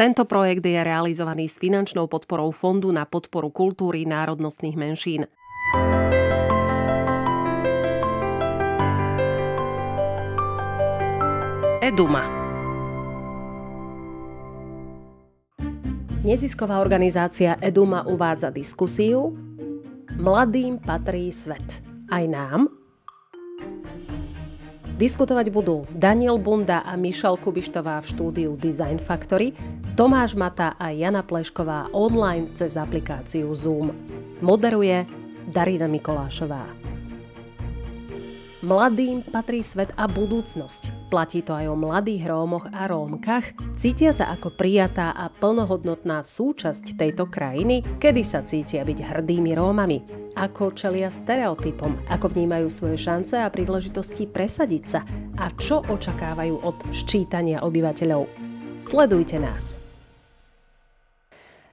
Tento projekt je realizovaný s finančnou podporou Fondu na podporu kultúry národnostných menšín. Eduma. Nezisková organizácia Eduma uvádza diskusiu Mladým patrí svet. Aj nám? Diskutovať budú Daniel Bunda a Mišal Kubištová v štúdiu Design Factory, Tomáš Mata a Jana Plešková online cez aplikáciu Zoom. Moderuje Darina Mikolášová. Mladým patrí svet a budúcnosť. Platí to aj o mladých Rómoch a Rómkach. Cítia sa ako prijatá a plnohodnotná súčasť tejto krajiny, kedy sa cítia byť hrdými Rómami. Ako čelia stereotypom, ako vnímajú svoje šance a príležitosti presadiť sa a čo očakávajú od ščítania obyvateľov. Sledujte nás.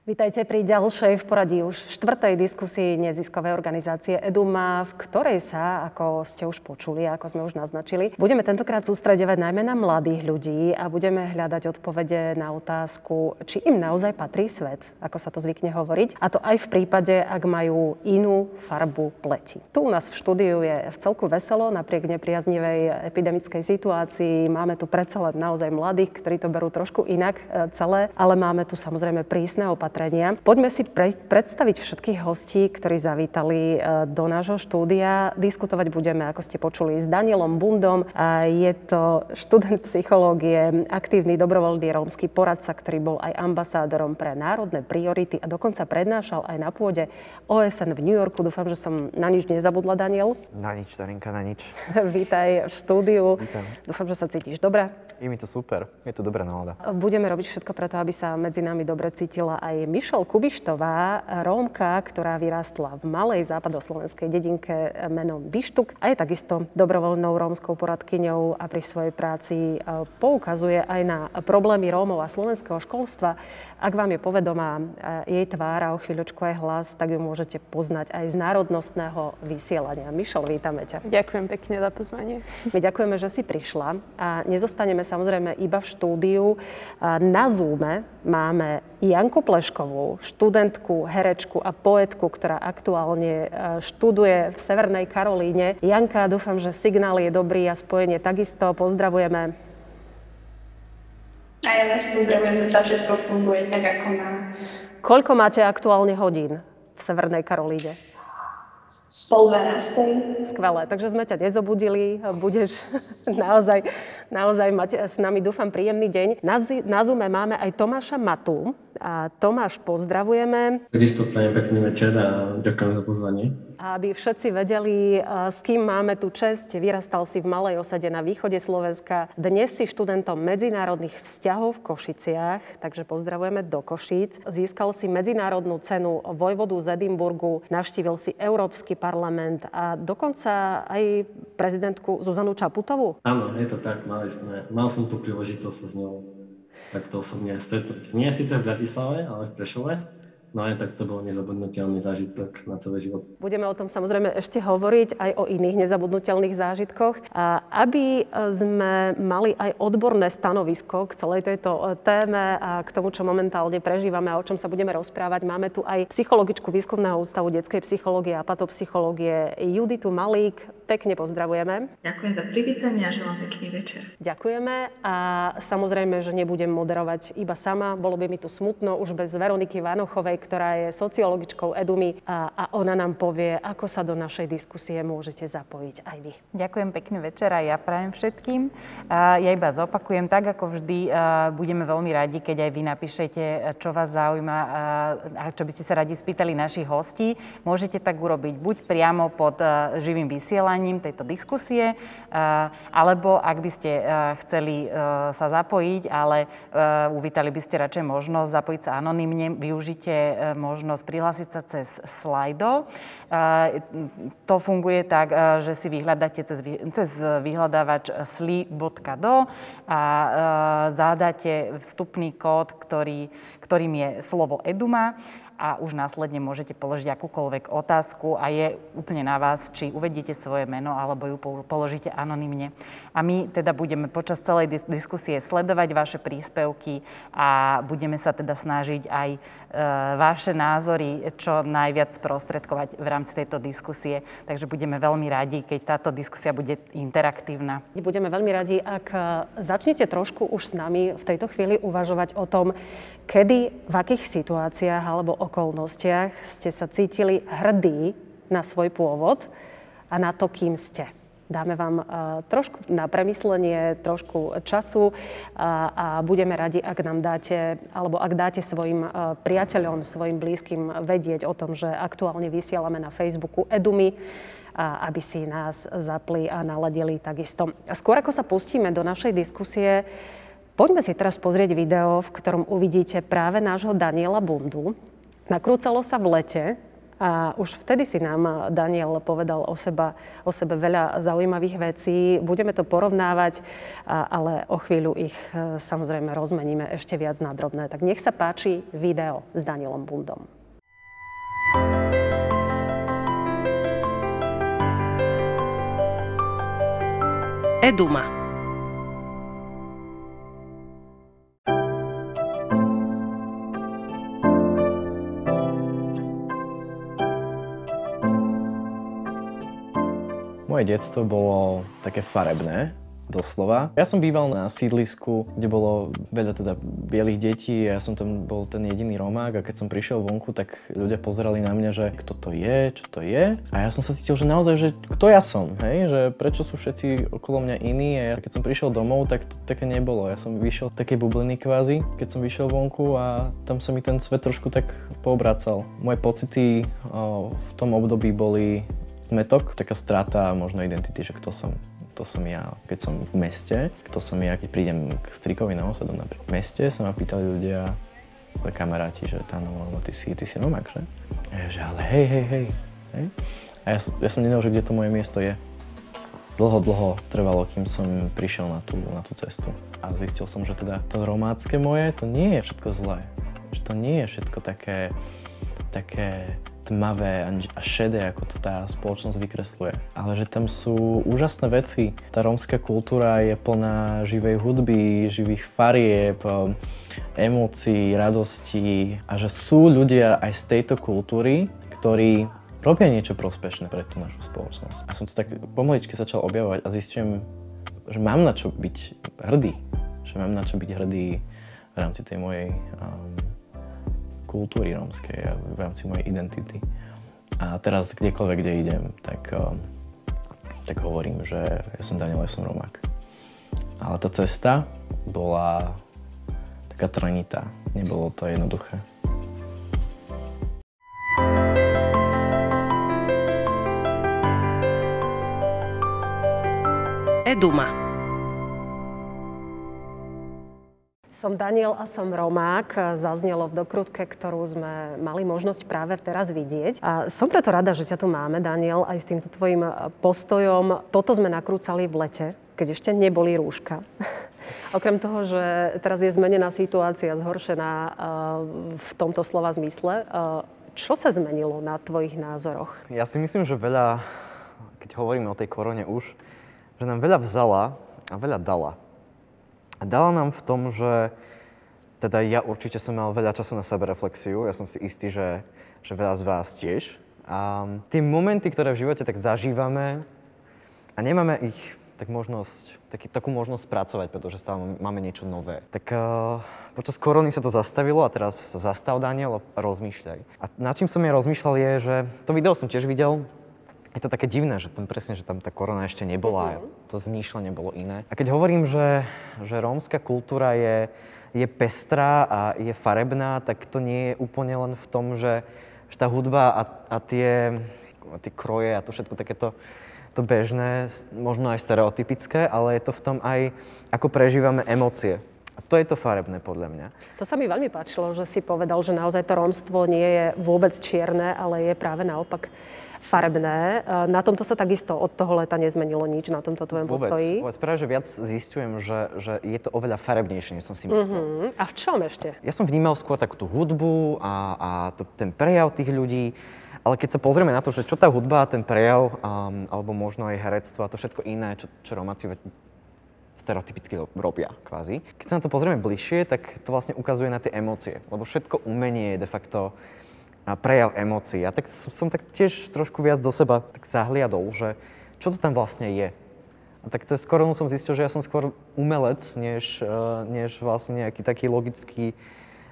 Vítajte pri ďalšej v poradí už štvrtej diskusii neziskovej organizácie Eduma, v ktorej sa, ako ste už počuli, ako sme už naznačili, budeme tentokrát sústredovať najmä na mladých ľudí a budeme hľadať odpovede na otázku, či im naozaj patrí svet, ako sa to zvykne hovoriť, a to aj v prípade, ak majú inú farbu pleti. Tu u nás v štúdiu je v celku veselo, napriek nepriaznivej epidemickej situácii. Máme tu predsa len naozaj mladých, ktorí to berú trošku inak e, celé, ale máme tu samozrejme prísne opatrenia opatrenia. Poďme si pre, predstaviť všetkých hostí, ktorí zavítali e, do nášho štúdia. Diskutovať budeme, ako ste počuli, s Danielom Bundom. Je to študent psychológie, aktívny dobrovoľný rómsky poradca, ktorý bol aj ambasádorom pre národné priority a dokonca prednášal aj na pôde OSN v New Yorku. Dúfam, že som na nič nezabudla, Daniel. Na nič, Tarinka, na nič. Vítaj v štúdiu. Vítam. Dúfam, že sa cítiš dobre. Je mi to super, je to dobrá nálada. Budeme robiť všetko preto, aby sa medzi nami dobre cítila aj Mišel Kubištová, Rómka, ktorá vyrástla v malej západoslovenskej dedinke menom Bištuk a je takisto dobrovoľnou rómskou poradkyňou a pri svojej práci e, poukazuje aj na problémy Rómov a slovenského školstva. Ak vám je povedomá e, jej tvár a o chvíľočku aj hlas, tak ju môžete poznať aj z národnostného vysielania. Mišel, vítame ťa. Ďakujem pekne za pozvanie. My ďakujeme, že si prišla a nezostaneme samozrejme iba v štúdiu. Na Zoome máme Janku Pleškovú, študentku, herečku a poetku, ktorá aktuálne e, študuje v Severnej Karolíne. Janka, dúfam, že signál je dobrý a spojenie takisto. Pozdravujeme. A ja vás pozdravujem, že všetko funguje tak, ako má. Koľko máte aktuálne hodín v Severnej Karolíne? Pol dvanástej. Skvelé, takže sme ťa nezobudili, budeš naozaj, naozaj mať s nami, dúfam, príjemný deň. Na, na Zoome máme aj Tomáša Matu, a Tomáš, pozdravujeme. Takisto prajem pekný večer a ďakujem za pozvanie. Aby všetci vedeli, s kým máme tu čest. Vyrastal si v malej osade na východe Slovenska. Dnes si študentom medzinárodných vzťahov v Košiciach, takže pozdravujeme do Košíc. Získal si medzinárodnú cenu Vojvodu z Edimburgu, navštívil si Európsky parlament a dokonca aj prezidentku Zuzanu Čaputovú. Áno, je to tak. Mali sme, mal som tú príležitosť sa s ňou takto osobne stretnúť. Nie síce v Bratislave, ale v Prešove. No aj tak to bol nezabudnutelný zážitok na celý život. Budeme o tom samozrejme ešte hovoriť aj o iných nezabudnutelných zážitkoch. A aby sme mali aj odborné stanovisko k celej tejto e, téme a k tomu, čo momentálne prežívame a o čom sa budeme rozprávať, máme tu aj psychologičku Výskumného ústavu detskej psychológie a patopsychológie Juditu Malík. Pekne pozdravujeme. Ďakujem za privítanie a želám pekný večer. Ďakujeme a samozrejme, že nebudem moderovať iba sama. Bolo by mi tu smutno už bez Veroniky Vanochovej, ktorá je sociologičkou Edumy a, a ona nám povie, ako sa do našej diskusie môžete zapojiť aj vy. Ďakujem pekný večer a ja prajem všetkým. Ja iba zopakujem, tak ako vždy, budeme veľmi radi, keď aj vy napíšete, čo vás zaujíma a čo by ste sa radi spýtali našich hostí. Môžete tak urobiť buď priamo pod živým vysielaním tejto diskusie, alebo ak by ste chceli sa zapojiť, ale uvítali by ste radšej možnosť zapojiť sa anonymne, využite možnosť prihlásiť sa cez Slido. To funguje tak, že si vyhľadáte cez, cez vyhľadávač sli.do a zadáte vstupný kód, ktorý, ktorým je slovo Eduma a už následne môžete položiť akúkoľvek otázku a je úplne na vás, či uvedíte svoje meno alebo ju položíte anonymne. A my teda budeme počas celej diskusie sledovať vaše príspevky a budeme sa teda snažiť aj vaše názory čo najviac sprostredkovať v rámci tejto diskusie. Takže budeme veľmi radi, keď táto diskusia bude interaktívna. Budeme veľmi radi, ak e, začnete trošku už s nami v tejto chvíli uvažovať o tom, kedy, v akých situáciách alebo okolnostiach ste sa cítili hrdí na svoj pôvod a na to, kým ste. Dáme vám uh, trošku na premyslenie, trošku času uh, a budeme radi, ak nám dáte, alebo ak dáte svojim uh, priateľom, svojim blízkym vedieť o tom, že aktuálne vysielame na Facebooku Edumy, a aby si nás zapli a naladili takisto. Skôr ako sa pustíme do našej diskusie, Poďme si teraz pozrieť video, v ktorom uvidíte práve nášho Daniela Bundu. Nakrúcalo sa v lete a už vtedy si nám Daniel povedal o, seba, o sebe veľa zaujímavých vecí. Budeme to porovnávať, ale o chvíľu ich e, samozrejme rozmeníme ešte viac na drobné. Tak nech sa páči video s Danielom Bundom. Eduma. Moje detstvo bolo také farebné, doslova. Ja som býval na sídlisku, kde bolo veľa teda bielých detí a ja som tam bol ten jediný Romák a keď som prišiel vonku, tak ľudia pozerali na mňa, že kto to je, čo to je. A ja som sa cítil, že naozaj, že kto ja som, hej, že prečo sú všetci okolo mňa iní a ja, keď som prišiel domov, tak to také nebolo. Ja som vyšiel z takej bubliny kvázi, keď som vyšiel vonku a tam sa mi ten svet trošku tak poobracal. Moje pocity o, v tom období boli zmetok, taká strata možno identity, že kto som. Kto som ja, keď som v meste, kto som ja, keď prídem k strikovi na osadu napríklad. V meste sa ma pýtali ľudia, kamaráti, že tá no, no ty si, ty si Romak, že? A ja, že ale hej, hej, hej. hej? A ja, ja som nevedel, že kde to moje miesto je. Dlho, dlho trvalo, kým som prišiel na tú, na tú cestu. A zistil som, že teda to romácké moje, to nie je všetko zlé. Že to nie je všetko také, také tmavé a šedé, ako to tá spoločnosť vykresluje. Ale že tam sú úžasné veci. Tá rómska kultúra je plná živej hudby, živých farieb, um, emócií, radostí a že sú ľudia aj z tejto kultúry, ktorí robia niečo prospešné pre tú našu spoločnosť. A som to tak pomaličky začal objavovať a zistujem, že mám na čo byť hrdý. Že mám na čo byť hrdý v rámci tej mojej um, kultúry rómskej a v rámci mojej identity. A teraz kdekoľvek, kde idem, tak, eh, tak hovorím, že ja som Daniel, ja som Romák. Ale tá cesta bola taká trnitá. Nebolo to jednoduché. Eduma. Som Daniel a som Romák. Zaznelo v dokrutke, ktorú sme mali možnosť práve teraz vidieť. A som preto rada, že ťa tu máme, Daniel, aj s týmto tvojim postojom. Toto sme nakrúcali v lete, keď ešte neboli rúška. Okrem toho, že teraz je zmenená situácia, zhoršená uh, v tomto slova zmysle, uh, čo sa zmenilo na tvojich názoroch? Ja si myslím, že veľa, keď hovoríme o tej korone už, že nám veľa vzala a veľa dala. Dala nám v tom, že teda ja určite som mal veľa času na sebereflexiu, ja som si istý, že, že veľa z vás tiež. A tie momenty, ktoré v živote tak zažívame a nemáme ich tak možnosť, taký, takú možnosť pracovať, pretože stále máme niečo nové. Tak uh, počas korony sa to zastavilo a teraz sa zastav, Daniel, a rozmýšľaj. A nad čím som ja rozmýšľal je, že to video som tiež videl, je to také divné, že tam presne, že tam tá korona ešte nebola, uh-huh. to zmýšľanie bolo iné. A keď hovorím, že, že rómska kultúra je, je pestrá a je farebná, tak to nie je úplne len v tom, že, že tá hudba a, a tie, a tie kroje a to všetko takéto to bežné, možno aj stereotypické, ale je to v tom aj, ako prežívame emócie. A to je to farebné podľa mňa. To sa mi veľmi páčilo, že si povedal, že naozaj to rómstvo nie je vôbec čierne, ale je práve naopak farebné. E, na tomto sa takisto od toho leta nezmenilo nič, na tomto tvojom Vôbec, postoji. vôbec. Práve, že viac zistujem, že, že je to oveľa farebnejšie, než som si myslel. Mhm. A v čom ešte? Ja som vnímal skôr takú tú hudbu a, a to, ten prejav tých ľudí, ale keď sa pozrieme na to, že čo tá hudba, ten prejav, um, alebo možno aj herectvo a to všetko iné, čo, čo Romáci stereotypicky ro- robia, kvázi. Keď sa na to pozrieme bližšie, tak to vlastne ukazuje na tie emócie, lebo všetko umenie je de facto a prejav emócií. A tak som, tak tiež trošku viac do seba tak zahliadol, že čo to tam vlastne je. A tak cez koronu som zistil, že ja som skôr umelec, než, uh, než vlastne nejaký taký logický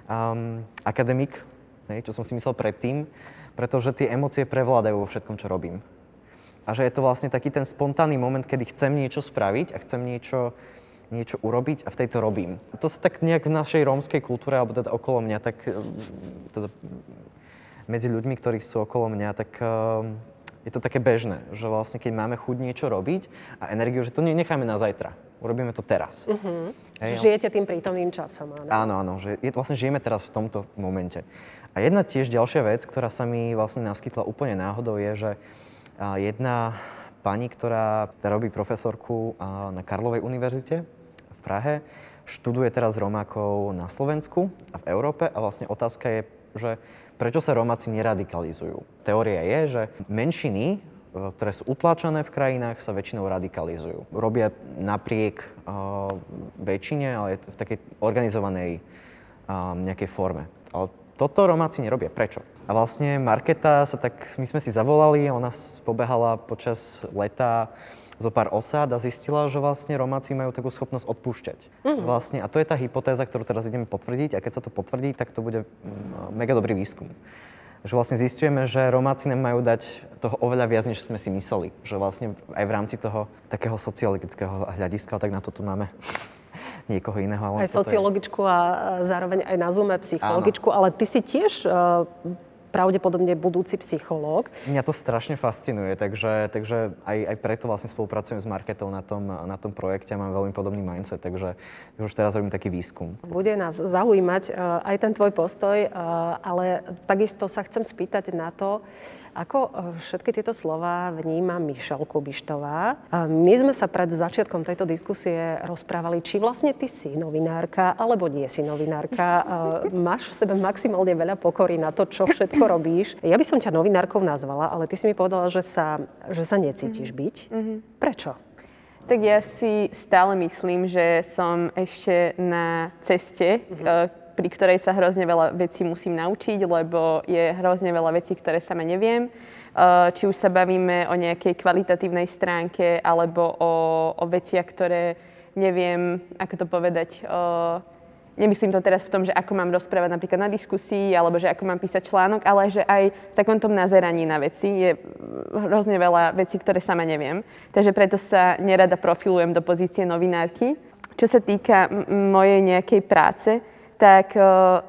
um, akademik, hej, čo som si myslel predtým, pretože tie emócie prevládajú vo všetkom, čo robím. A že je to vlastne taký ten spontánny moment, kedy chcem niečo spraviť a chcem niečo, niečo urobiť a vtedy to robím. A to sa tak nejak v našej rómskej kultúre, alebo teda okolo mňa, tak um, teda medzi ľuďmi, ktorí sú okolo mňa, tak um, je to také bežné, že vlastne keď máme chuť niečo robiť a energiu, že to necháme na zajtra. Urobíme to teraz. Uh-huh. Hej, Žijete tým prítomným časom, áno. Áno, áno, že je, vlastne žijeme teraz v tomto momente. A jedna tiež ďalšia vec, ktorá sa mi vlastne naskytla úplne náhodou, je, že jedna pani, ktorá robí profesorku na Karlovej univerzite v Prahe, študuje teraz Romákov na Slovensku a v Európe a vlastne otázka je, že prečo sa Romáci neradikalizujú. Teória je, že menšiny, e, ktoré sú utláčané v krajinách, sa väčšinou radikalizujú. Robia napriek uh, väčšine, ale je v takej organizovanej uh, nejakej forme. Ale toto Romáci nerobia. Prečo? A vlastne Marketa sa tak, my sme si zavolali, ona pobehala počas leta zo pár osád a zistila, že vlastne Romáci majú takú schopnosť odpúšťať. Mm. Vlastne, a to je tá hypotéza, ktorú teraz ideme potvrdiť a keď sa to potvrdí, tak to bude mm, mega dobrý výskum. Že vlastne zistujeme, že Romáci nám majú dať toho oveľa viac, než sme si mysleli. Že vlastne aj v rámci toho takého sociologického hľadiska, tak na to tu máme niekoho iného. Ale aj sociologičku je... a zároveň aj na Zoome psychologičku, Áno. ale ty si tiež uh, pravdepodobne budúci psychológ. Mňa to strašne fascinuje, takže, takže aj, aj preto vlastne spolupracujem s Marketou na tom, na tom projekte a mám veľmi podobný mindset, takže už teraz robím taký výskum. Bude nás zaujímať uh, aj ten tvoj postoj, uh, ale takisto sa chcem spýtať na to, ako e, všetky tieto slova vníma Mišel Kubištová? My sme sa pred začiatkom tejto diskusie rozprávali, či vlastne ty si novinárka, alebo nie si novinárka. Máš v sebe maximálne veľa pokory na to, čo všetko robíš. Ja by som ťa novinárkou nazvala, ale ty si mi povedala, že sa, že sa necítiš mm-hmm. byť. Mm-hmm. Prečo? Tak ja si stále myslím, že som ešte na ceste mm-hmm pri ktorej sa hrozne veľa vecí musím naučiť, lebo je hrozne veľa vecí, ktoré sama neviem. Eh, či už sa bavíme o nejakej kvalitatívnej stránke, alebo o, o veciach, ktoré neviem, ako to povedať, uh, nemyslím to teraz v tom, že ako mám rozprávať napríklad na diskusii, alebo že ako mám písať článok, ale že aj v takom tom nazeraní na veci je hrozne veľa vecí, ktoré sama neviem. Takže preto sa nerada profilujem do pozície novinárky. Čo sa týka mojej nejakej práce, tak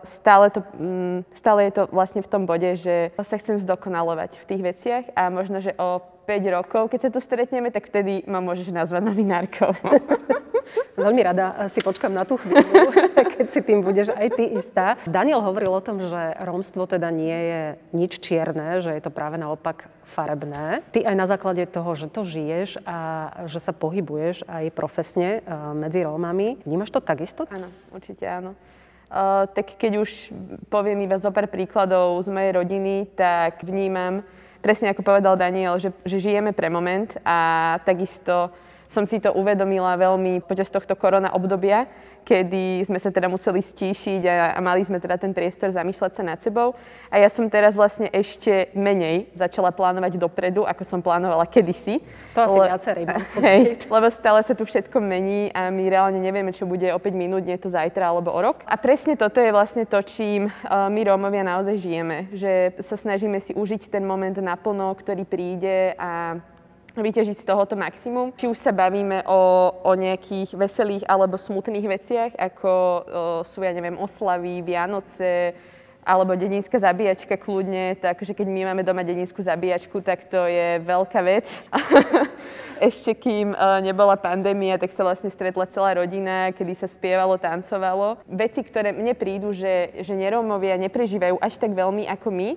stále, to, mm, stále je to vlastne v tom bode, že sa chcem zdokonalovať v tých veciach a možno, že o 5 rokov, keď sa tu stretneme, tak vtedy ma môžeš nazvať novinárkou. Veľmi rada si počkam na tú chvíľu, keď si tým budeš aj ty istá. Daniel hovoril o tom, že rómstvo teda nie je nič čierne, že je to práve naopak farebné. Ty aj na základe toho, že to žiješ a že sa pohybuješ aj profesne medzi Rómami, vnímaš to takisto? Áno, určite áno. Uh, tak keď už poviem iba zo pár príkladov z mojej rodiny, tak vnímam, presne ako povedal Daniel, že, že žijeme pre moment a takisto som si to uvedomila veľmi počas tohto korona obdobia, kedy sme sa teda museli stíšiť a, a mali sme teda ten priestor zamýšľať sa nad sebou. A ja som teraz vlastne ešte menej začala plánovať dopredu, ako som plánovala kedysi. To asi Le- viacerí. Hej, lebo stále sa tu všetko mení a my reálne nevieme, čo bude o 5 minút, nie to zajtra alebo o rok. A presne toto je vlastne to, čím uh, my Rómovia naozaj žijeme. Že sa snažíme si užiť ten moment naplno, ktorý príde a vyťažiť z tohoto maximum. Či už sa bavíme o, o nejakých veselých alebo smutných veciach, ako o, sú, ja neviem, oslavy, Vianoce, alebo dedinská zabíjačka kľudne, takže keď my máme doma dedinskú zabíjačku, tak to je veľká vec. Ešte kým uh, nebola pandémia, tak sa vlastne stretla celá rodina, kedy sa spievalo, tancovalo. Veci, ktoré mne prídu, že, že nerómovia neprežívajú až tak veľmi ako my,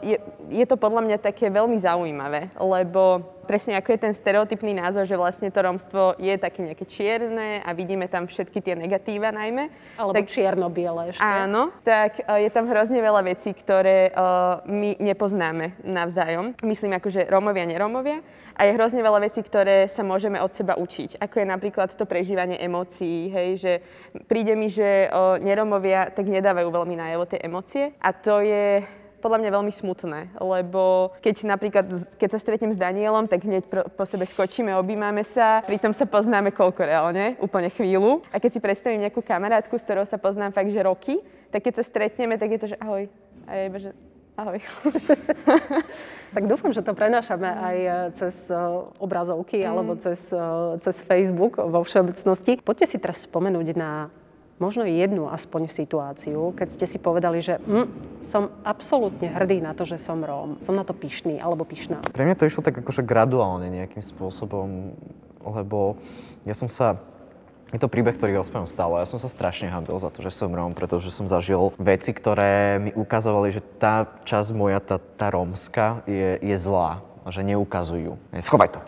je, je to podľa mňa také veľmi zaujímavé, lebo presne ako je ten stereotypný názor, že vlastne to romstvo je také nejaké čierne a vidíme tam všetky tie negatíva najmä. Alebo tak, čierno-biele ešte. Áno, tak uh, je tam hrozne veľa vecí, ktoré uh, my nepoznáme navzájom. Myslím akože Rómovia, nerómovia. A je hrozne veľa vecí, ktoré sa môžeme od seba učiť. Ako je napríklad to prežívanie emócií, hej, že príde mi, že uh, nerómovia tak nedávajú veľmi najavo tie emócie. A to je podľa mňa veľmi smutné, lebo keď napríklad, keď sa stretnem s Danielom, tak hneď pro, po sebe skočíme, objímame sa, pritom sa poznáme koľko reálne, úplne chvíľu. A keď si predstavím nejakú kamarátku, s ktorou sa poznám fakt, že roky, tak keď sa stretneme, tak je to, že ahoj. A je iba, že ahoj. tak dúfam, že to prenášame aj e, cez e, obrazovky mm. alebo cez, e, cez Facebook vo všeobecnosti. Poďte si teraz spomenúť na možno jednu aspoň situáciu, keď ste si povedali, že hm, som absolútne hrdý na to, že som Róm, som na to pyšný alebo pyšná? Pre mňa to išlo tak akože graduálne nejakým spôsobom, lebo ja som sa je to príbeh, ktorý rozprávam stále. Ja som sa strašne hambil za to, že som Róm, pretože som zažil veci, ktoré mi ukazovali, že tá časť moja, tá, tá rómska, je, je zlá a že neukazujú. Schovaj to.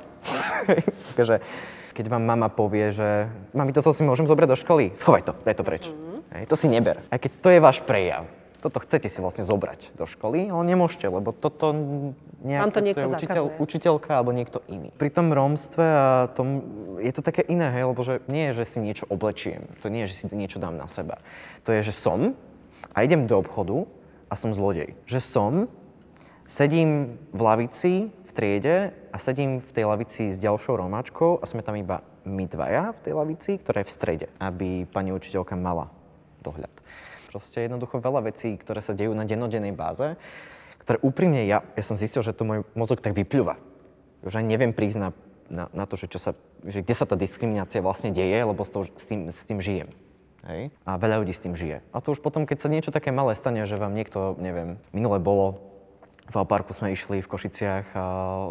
Takže keď vám mama povie, že mami, to si môžem zobrať do školy, schovaj to, daj to preč. Mm-hmm. Hej, to si neber. Aj keď to je váš prejav, toto chcete si vlastne zobrať do školy, ale nemôžete, lebo toto nejak, to, niekto to je učiteľ, učiteľka alebo niekto iný. Pri tom rómstve a tom, je to také iné, hej, lebo že nie je, že si niečo oblečiem, to nie je, že si niečo dám na seba. To je, že som a idem do obchodu a som zlodej. Že som, sedím v lavici triede a sedím v tej lavici s ďalšou romáčkou a sme tam iba my dvaja v tej lavici, ktorá je v strede, aby pani učiteľka mala dohľad. Proste jednoducho veľa vecí, ktoré sa dejú na dennodennej báze, ktoré úprimne ja, ja som zistil, že to môj mozog tak vypľúva. Už ani neviem prísť na, na, na to, že, čo sa, že kde sa tá diskriminácia vlastne deje, lebo s, to, s, tým, s tým žijem. Hej? A veľa ľudí s tým žije. A to už potom, keď sa niečo také malé stane, že vám niekto, neviem, minule bolo v parku sme išli v Košiciach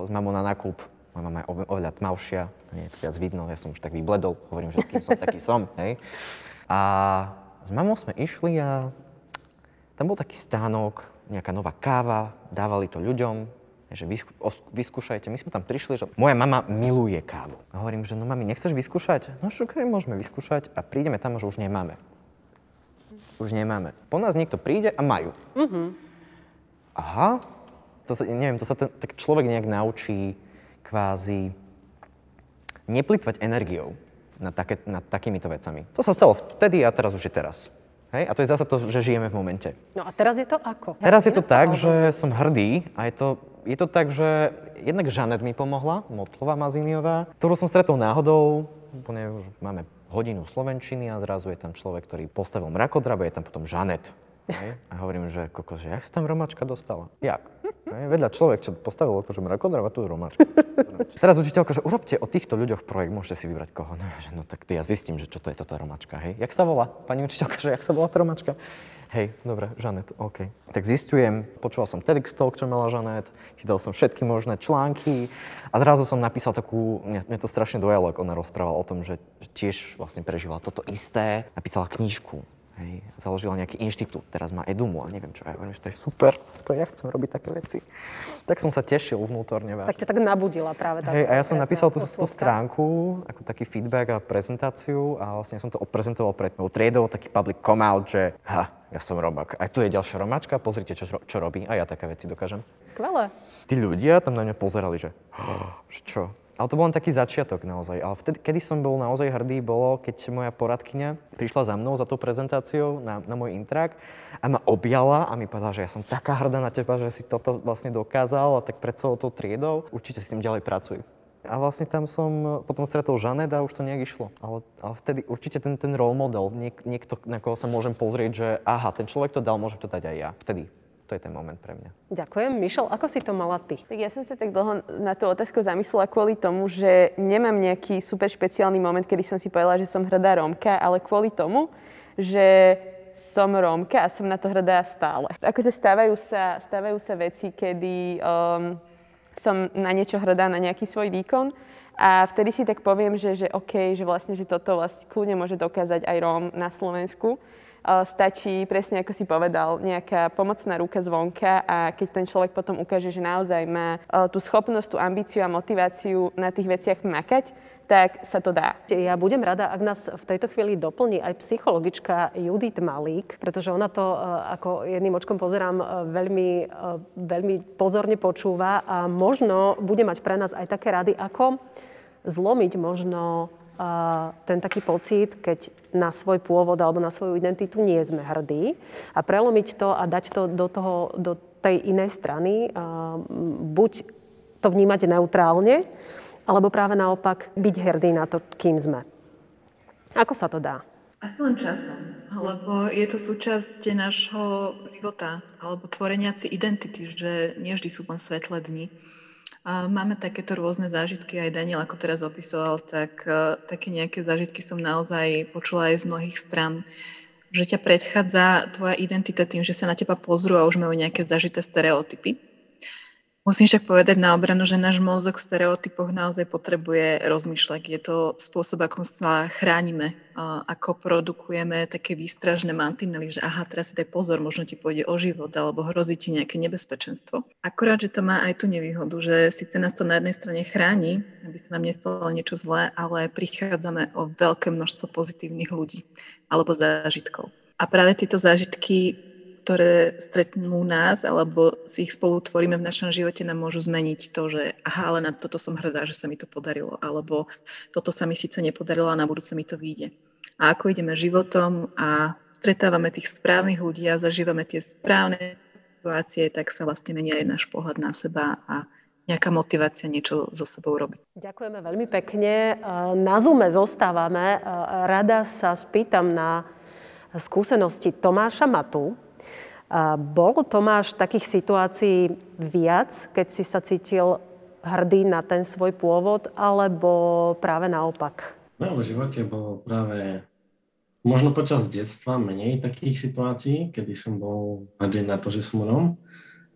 s mamou na nákup. Moja mama je oveľa tmavšia, nie je to viac vidno, ja som už tak vybledol, hovorím, že s kým som, taký som, hej. A s mamou sme išli a tam bol taký stánok, nejaká nová káva, dávali to ľuďom, že vyskúšajte. My sme tam prišli, že moja mama miluje kávu. A hovorím, že no mami, nechceš vyskúšať? No šukaj, môžeme vyskúšať a prídeme tam, že už nemáme. Už nemáme. Po nás niekto príde a majú. Mm-hmm. Aha, to sa, neviem, to sa ten, tak človek nejak naučí kvázi neplitvať energiou nad, také, nad takýmito vecami. To sa stalo vtedy a teraz už je teraz. Hej? A to je zase to, že žijeme v momente. No a teraz je to ako? Teraz je to tak, že som hrdý a je to, je to tak, že jednak Žanet mi pomohla, Motlová Maziniová, ktorú som stretol náhodou, úplne máme hodinu slovenčiny a zrazu je tam človek, ktorý postavil mrakodrabe, je tam potom Žanet. Hej? A hovorím, že kokos, že jak sa tam romačka dostala? Jak? Hej? Vedľa človek, čo postavil akože mrakodrap a tu romačka. Teraz učiteľka, že urobte o týchto ľuďoch projekt, môžete si vybrať koho. No, že, no tak ja zistím, že čo to je toto romačka. Hej? Jak sa volá? Pani učiteľka, že jak sa volá tá romačka? Hej, dobre, Žanet, OK. Tak zistujem, počúval som TEDx Talk, čo mala Žanet, čítal som všetky možné články a zrazu som napísal takú, mňa, mňa to strašne dojalo, ako ona rozprávala o tom, že tiež vlastne prežila toto isté, napísala knížku Hej, založila nejaký inštitút, teraz má Edumu a neviem čo. Ja hovorím, že to je super, to ja chcem robiť také veci. Tak som sa tešil vnútorne. Vážne. Tak ťa tak nabudila práve tá Hej, a ja som napísal tú, tú stránku, ako taký feedback a prezentáciu a vlastne som to odprezentoval pred mojou triedou, taký public come out, že ha, ja som Romak. Aj tu je ďalšia Romačka, pozrite, čo, čo robí a ja také veci dokážem. Skvelé. Tí ľudia tam na mňa pozerali, že čo, ale to bol len taký začiatok naozaj. Ale vtedy, kedy som bol naozaj hrdý, bolo, keď moja poradkyňa prišla za mnou za tou prezentáciou na, na môj intrak a ma objala a mi povedala, že ja som taká hrdá na teba, že si toto vlastne dokázal a tak pred celou tou triedou určite s tým ďalej pracuj. A vlastne tam som potom stretol Žanet a už to nejak išlo. Ale, ale vtedy určite ten, ten role model, niek, niekto, na koho sa môžem pozrieť, že aha, ten človek to dal, môžem to dať aj ja. Vtedy to je ten moment pre mňa. Ďakujem. Mišel, ako si to mala ty? Tak ja som sa tak dlho na tú otázku zamyslela kvôli tomu, že nemám nejaký super špeciálny moment, kedy som si povedala, že som hrdá Rómka, ale kvôli tomu, že som Rómka a som na to hrdá stále. Akože stávajú sa, stávajú sa veci, kedy um, som na niečo hrdá, na nejaký svoj výkon a vtedy si tak poviem, že, že OK, že vlastne, že toto vlastne kľudne môže dokázať aj Róm na Slovensku Stačí, presne ako si povedal, nejaká pomocná ruka zvonka a keď ten človek potom ukáže, že naozaj má tú schopnosť, tú ambíciu a motiváciu na tých veciach makať, tak sa to dá. Ja budem rada, ak nás v tejto chvíli doplní aj psychologička Judith Malík, pretože ona to, e, ako jedným očkom pozerám, e, veľmi, e, veľmi pozorne počúva a možno bude mať pre nás aj také rady, ako zlomiť možno ten taký pocit, keď na svoj pôvod alebo na svoju identitu nie sme hrdí a prelomiť to a dať to do, toho, do tej inej strany, buď to vnímať neutrálne, alebo práve naopak byť hrdý na to, kým sme. Ako sa to dá? Asi len časom, lebo je to súčasť nášho života alebo tvorenia si identity, že nie vždy sú len svetlé dni. Máme takéto rôzne zážitky, aj Daniel ako teraz opisoval, tak uh, také nejaké zážitky som naozaj počula aj z mnohých stran, že ťa predchádza tvoja identita tým, že sa na teba pozrú a už majú nejaké zažité stereotypy. Musím však povedať na obranu, že náš mozog v stereotypoch naozaj potrebuje rozmýšľať. Je to spôsob, ako sa chránime, ako produkujeme také výstražné mantinely, že aha, teraz si daj pozor, možno ti pôjde o život alebo hrozí ti nejaké nebezpečenstvo. Akorát, že to má aj tú nevýhodu, že síce nás to na jednej strane chráni, aby sa nám nestalo niečo zlé, ale prichádzame o veľké množstvo pozitívnych ľudí alebo zážitkov. A práve tieto zážitky ktoré stretnú nás alebo si ich spolu tvoríme v našom živote, nám môžu zmeniť to, že aha, ale na toto som hrdá, že sa mi to podarilo, alebo toto sa mi síce nepodarilo a na budúce mi to vyjde. A ako ideme životom a stretávame tých správnych ľudí a zažívame tie správne situácie, tak sa vlastne mení aj náš pohľad na seba a nejaká motivácia niečo so sebou robiť. Ďakujeme veľmi pekne. Na Zoome zostávame. Rada sa spýtam na skúsenosti Tomáša Matu, bol Tomáš takých situácií viac, keď si sa cítil hrdý na ten svoj pôvod, alebo práve naopak? V mojom živote bolo práve možno počas detstva menej takých situácií, kedy som bol hrdý na to, že som Rom.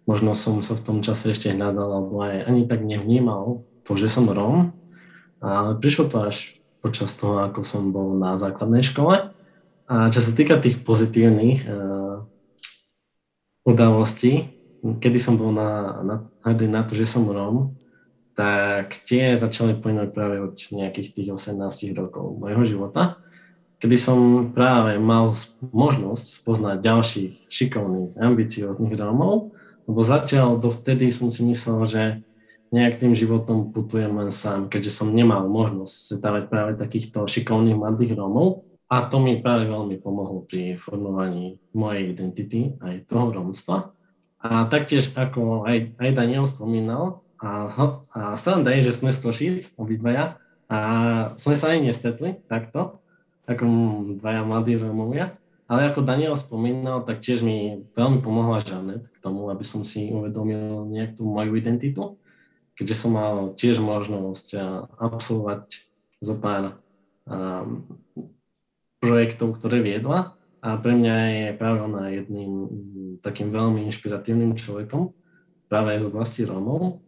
Možno som sa v tom čase ešte hľadal, alebo aj ani tak nevnímal to, že som Rom. Ale prišlo to až počas toho, ako som bol na základnej škole. A čo sa týka tých pozitívnych uh, udalosti, kedy som bol na, na, hrdý na to, že som Rom, tak tie začali plynúť práve od nejakých tých 18 rokov mojho života, kedy som práve mal možnosť spoznať ďalších šikovných, ambicióznych Rómov, lebo zatiaľ dovtedy som si myslel, že nejak tým životom putujem len sám, keďže som nemal možnosť stretávať práve takýchto šikovných mladých Rómov. A to mi práve veľmi pomohlo pri formovaní mojej identity, aj toho romstva. A taktiež, ako aj, aj Daniel spomínal, a, a sranda je, že sme z Košíc, obidvaja, a sme sa aj nestretli takto, ako dvaja mladí Romovia. Ale ako Daniel spomínal, tak tiež mi veľmi pomohla Žanet k tomu, aby som si uvedomil nejakú moju identitu, keďže som mal tiež možnosť absolvovať zo pár um, projektov, ktoré viedla a pre mňa je práve ona jedným takým veľmi inšpiratívnym človekom, práve aj z oblasti Rómov.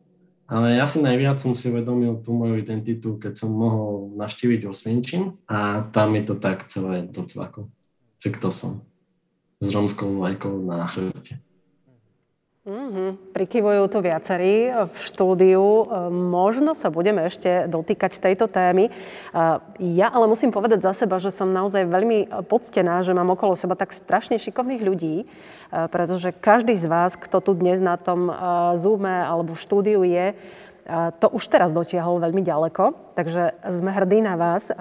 Ale ja si najviac som si uvedomil tú moju identitu, keď som mohol naštíviť Osvienčím a tam je to tak celé docvako, že kto som s rómskou vlajkou na chrbte. Mm-hmm. Prikyvujú tu viacerí v štúdiu. E, možno sa budeme ešte dotýkať tejto témy. E, ja ale musím povedať za seba, že som naozaj veľmi poctená, že mám okolo seba tak strašne šikovných ľudí, e, pretože každý z vás, kto tu dnes na tom Zoome alebo v štúdiu je, to už teraz dotiahol veľmi ďaleko, takže sme hrdí na vás.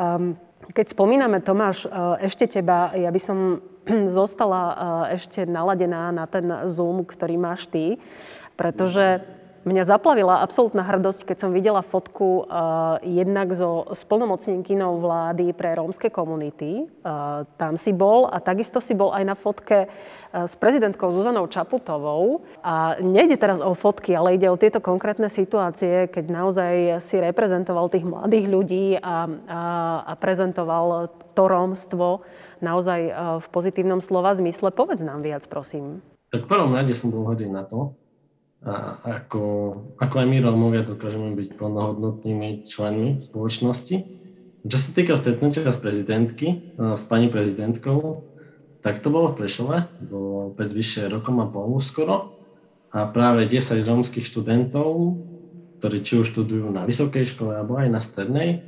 Keď spomíname, Tomáš, ešte teba, ja by som zostala eh, ešte naladená na ten Zoom, ktorý máš ty, pretože Mňa zaplavila absolútna hrdosť, keď som videla fotku uh, jednak so splnomocnenkynou vlády pre rómske komunity. Uh, tam si bol a takisto si bol aj na fotke s prezidentkou Zuzanou Čaputovou. A nejde teraz o fotky, ale ide o tieto konkrétne situácie, keď naozaj si reprezentoval tých mladých ľudí a, a, a prezentoval to rómstvo naozaj v pozitívnom slova zmysle. Povedz nám viac, prosím. Tak v prvom rade som bol hodin na to, a ako, ako aj my Rómovia dokážeme byť plnohodnotnými členmi spoločnosti. Čo sa týka stretnutia s prezidentky, s pani prezidentkou, tak to bolo v Prešove, bolo pred vyššie rokom a pol skoro. A práve 10 rómskych študentov, ktorí či už študujú na vysokej škole alebo aj na strednej,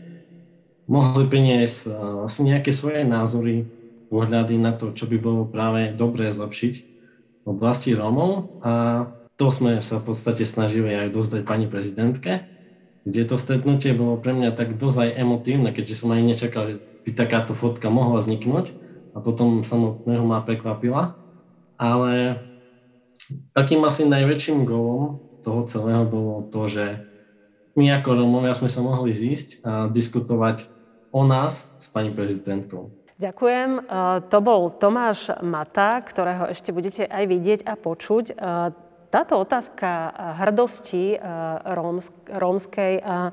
mohli priniesť vlastne nejaké svoje názory, pohľady na to, čo by bolo práve dobré zlepšiť v oblasti Rómov. A to sme sa v podstate snažili aj dozdať pani prezidentke, kde to stretnutie bolo pre mňa tak dosť aj emotívne, keďže som ani nečakal, že by takáto fotka mohla vzniknúť a potom samotného ma prekvapila. Ale takým asi najväčším golom toho celého bolo to, že my ako Romovia sme sa mohli zísť a diskutovať o nás s pani prezidentkou. Ďakujem. E, to bol Tomáš Mata, ktorého ešte budete aj vidieť a počuť. E, táto otázka eh, hrdosti eh, rómskej a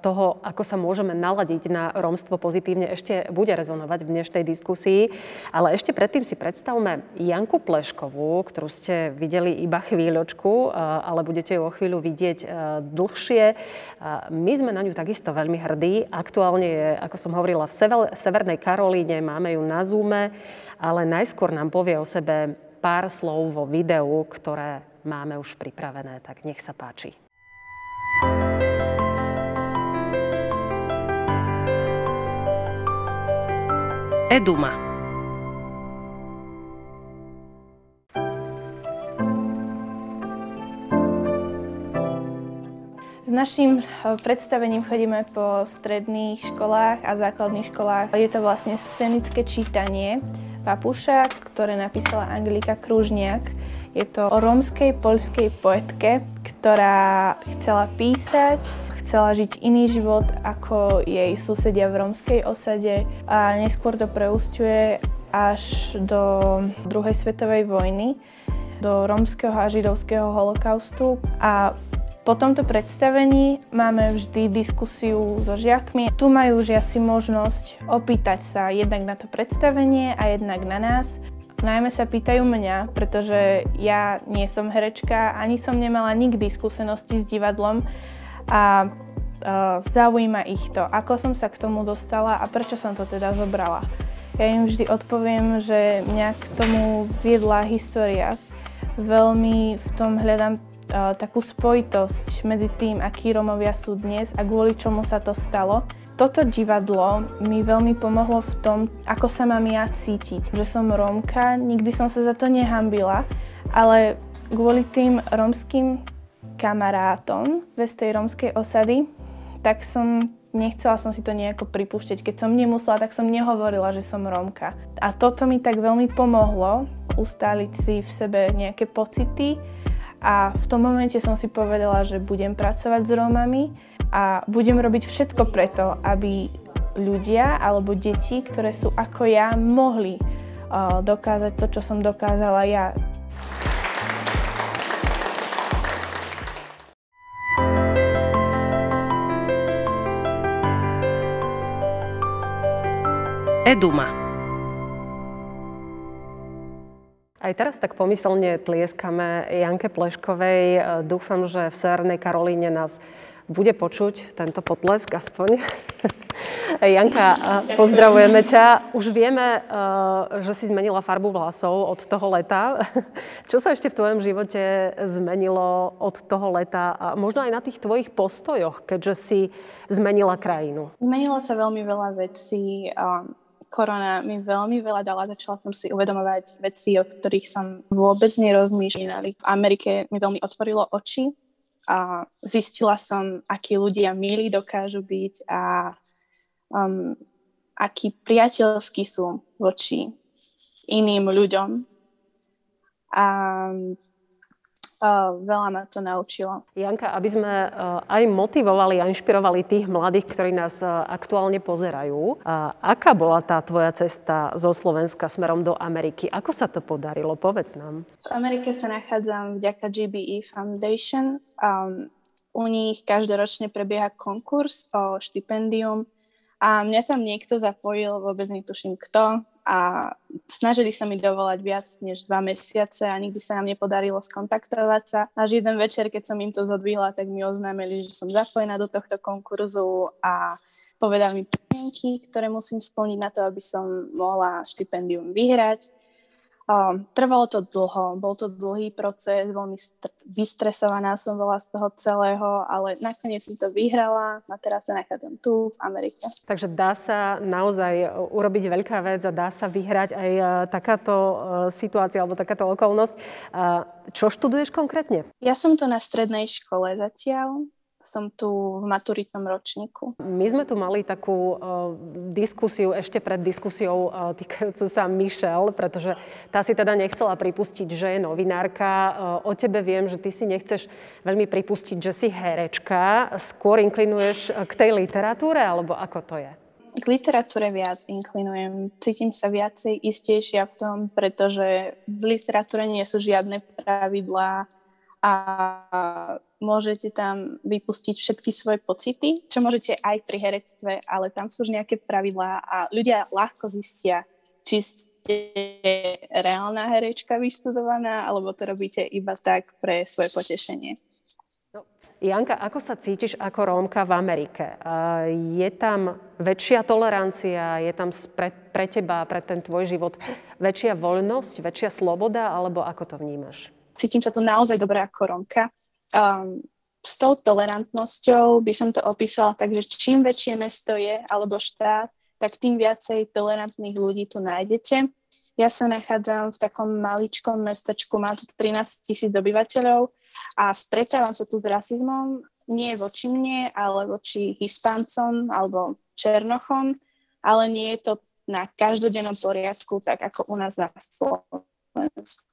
toho, ako sa môžeme naladiť na rómstvo pozitívne, ešte bude rezonovať v dnešnej diskusii. Ale ešte predtým si predstavme Janku Pleškovú, ktorú ste videli iba chvíľočku, ale budete ju o chvíľu vidieť dlhšie. My sme na ňu takisto veľmi hrdí. Aktuálne je, ako som hovorila, v Severnej Karolíne, máme ju na Zoome, ale najskôr nám povie o sebe pár slov vo videu, ktoré máme už pripravené, tak nech sa páči. Eduma. S našim eh, predstavením chodíme po stredných školách a základných školách. Je to vlastne scenické čítanie Papuša, ktoré napísala Angelika Kružniak. Je to o rómskej poľskej poetke, ktorá chcela písať, chcela žiť iný život ako jej susedia v rómskej osade a neskôr to preústiuje až do druhej svetovej vojny, do rómskeho a židovského holokaustu a po tomto predstavení máme vždy diskusiu so žiakmi. Tu majú žiaci možnosť opýtať sa jednak na to predstavenie a jednak na nás. Najmä sa pýtajú mňa, pretože ja nie som herečka, ani som nemala nikdy skúsenosti s divadlom a uh, zaujíma ich to, ako som sa k tomu dostala a prečo som to teda zobrala. Ja im vždy odpoviem, že mňa k tomu viedla história. Veľmi v tom hľadám takú spojitosť medzi tým, akí Romovia sú dnes a kvôli čomu sa to stalo. Toto divadlo mi veľmi pomohlo v tom, ako sa mám ja cítiť. Že som Rómka, nikdy som sa za to nehambila, ale kvôli tým rómskym kamarátom z tej rómskej osady, tak som nechcela som si to nejako pripúšťať. Keď som nemusela, tak som nehovorila, že som Rómka. A toto mi tak veľmi pomohlo ustáliť si v sebe nejaké pocity a v tom momente som si povedala, že budem pracovať s Rómami a budem robiť všetko preto, aby ľudia alebo deti, ktoré sú ako ja, mohli uh, dokázať to, čo som dokázala ja. Eduma. Aj teraz tak pomyselne tlieskame Janke Pleškovej. E, dúfam, že v Severnej Karolíne nás bude počuť tento potlesk aspoň. Janka, e, pozdravujeme ťa. Už vieme, e, že si zmenila farbu vlasov od toho leta. Čo sa ešte v tvojom živote zmenilo od toho leta a možno aj na tých tvojich postojoch, keďže si zmenila krajinu? Zmenilo sa veľmi veľa vecí korona mi veľmi veľa dala. Začala som si uvedomovať veci, o ktorých som vôbec nerozmýšľala. V Amerike mi veľmi otvorilo oči a zistila som, akí ľudia milí dokážu byť a um, akí priateľskí sú voči iným ľuďom. A veľa ma to naučilo. Janka, aby sme aj motivovali a inšpirovali tých mladých, ktorí nás aktuálne pozerajú, aká bola tá tvoja cesta zo Slovenska smerom do Ameriky? Ako sa to podarilo? Povedz nám. V Amerike sa nachádzam vďaka GBE Foundation. Um, u nich každoročne prebieha konkurs o štipendium a mňa tam niekto zapojil, vôbec netuším kto, a snažili sa mi dovolať viac než dva mesiace a nikdy sa nám nepodarilo skontaktovať sa. Až jeden večer, keď som im to zodvihla, tak mi oznámili, že som zapojená do tohto konkurzu a povedali mi podmienky, ktoré musím splniť na to, aby som mohla štipendium vyhrať. Um, trvalo to dlho, bol to dlhý proces, veľmi st- vystresovaná som bola z toho celého, ale nakoniec som to vyhrala a teraz sa nachádzam tu v Amerike. Takže dá sa naozaj urobiť veľká vec a dá sa vyhrať aj uh, takáto uh, situácia alebo takáto okolnosť. Čo študuješ konkrétne? Ja som tu na strednej škole zatiaľ som tu v maturitnom ročníku. My sme tu mali takú uh, diskusiu ešte pred diskusiou uh, týkajúcu sa Michelle, pretože tá si teda nechcela pripustiť, že je novinárka. Uh, o tebe viem, že ty si nechceš veľmi pripustiť, že si herečka. Skôr inklinuješ k tej literatúre, alebo ako to je? K literatúre viac inklinujem. Cítim sa viacej istejšia v tom, pretože v literatúre nie sú žiadne pravidlá a môžete tam vypustiť všetky svoje pocity, čo môžete aj pri herectve, ale tam sú už nejaké pravidlá a ľudia ľahko zistia, či ste reálna herečka vystudovaná, alebo to robíte iba tak pre svoje potešenie. No, Janka, ako sa cítiš ako Rómka v Amerike? Je tam väčšia tolerancia, je tam pre, pre teba, pre ten tvoj život väčšia voľnosť, väčšia sloboda, alebo ako to vnímaš? Cítim sa tu naozaj dobre ako Rómka um, s tou tolerantnosťou by som to opísala tak, že čím väčšie mesto je alebo štát, tak tým viacej tolerantných ľudí tu nájdete. Ja sa nachádzam v takom maličkom mestečku, má tu 13 tisíc obyvateľov a stretávam sa tu s rasizmom nie voči mne, ale voči hispáncom alebo černochom, ale nie je to na každodennom poriadku, tak ako u nás na Slovensku.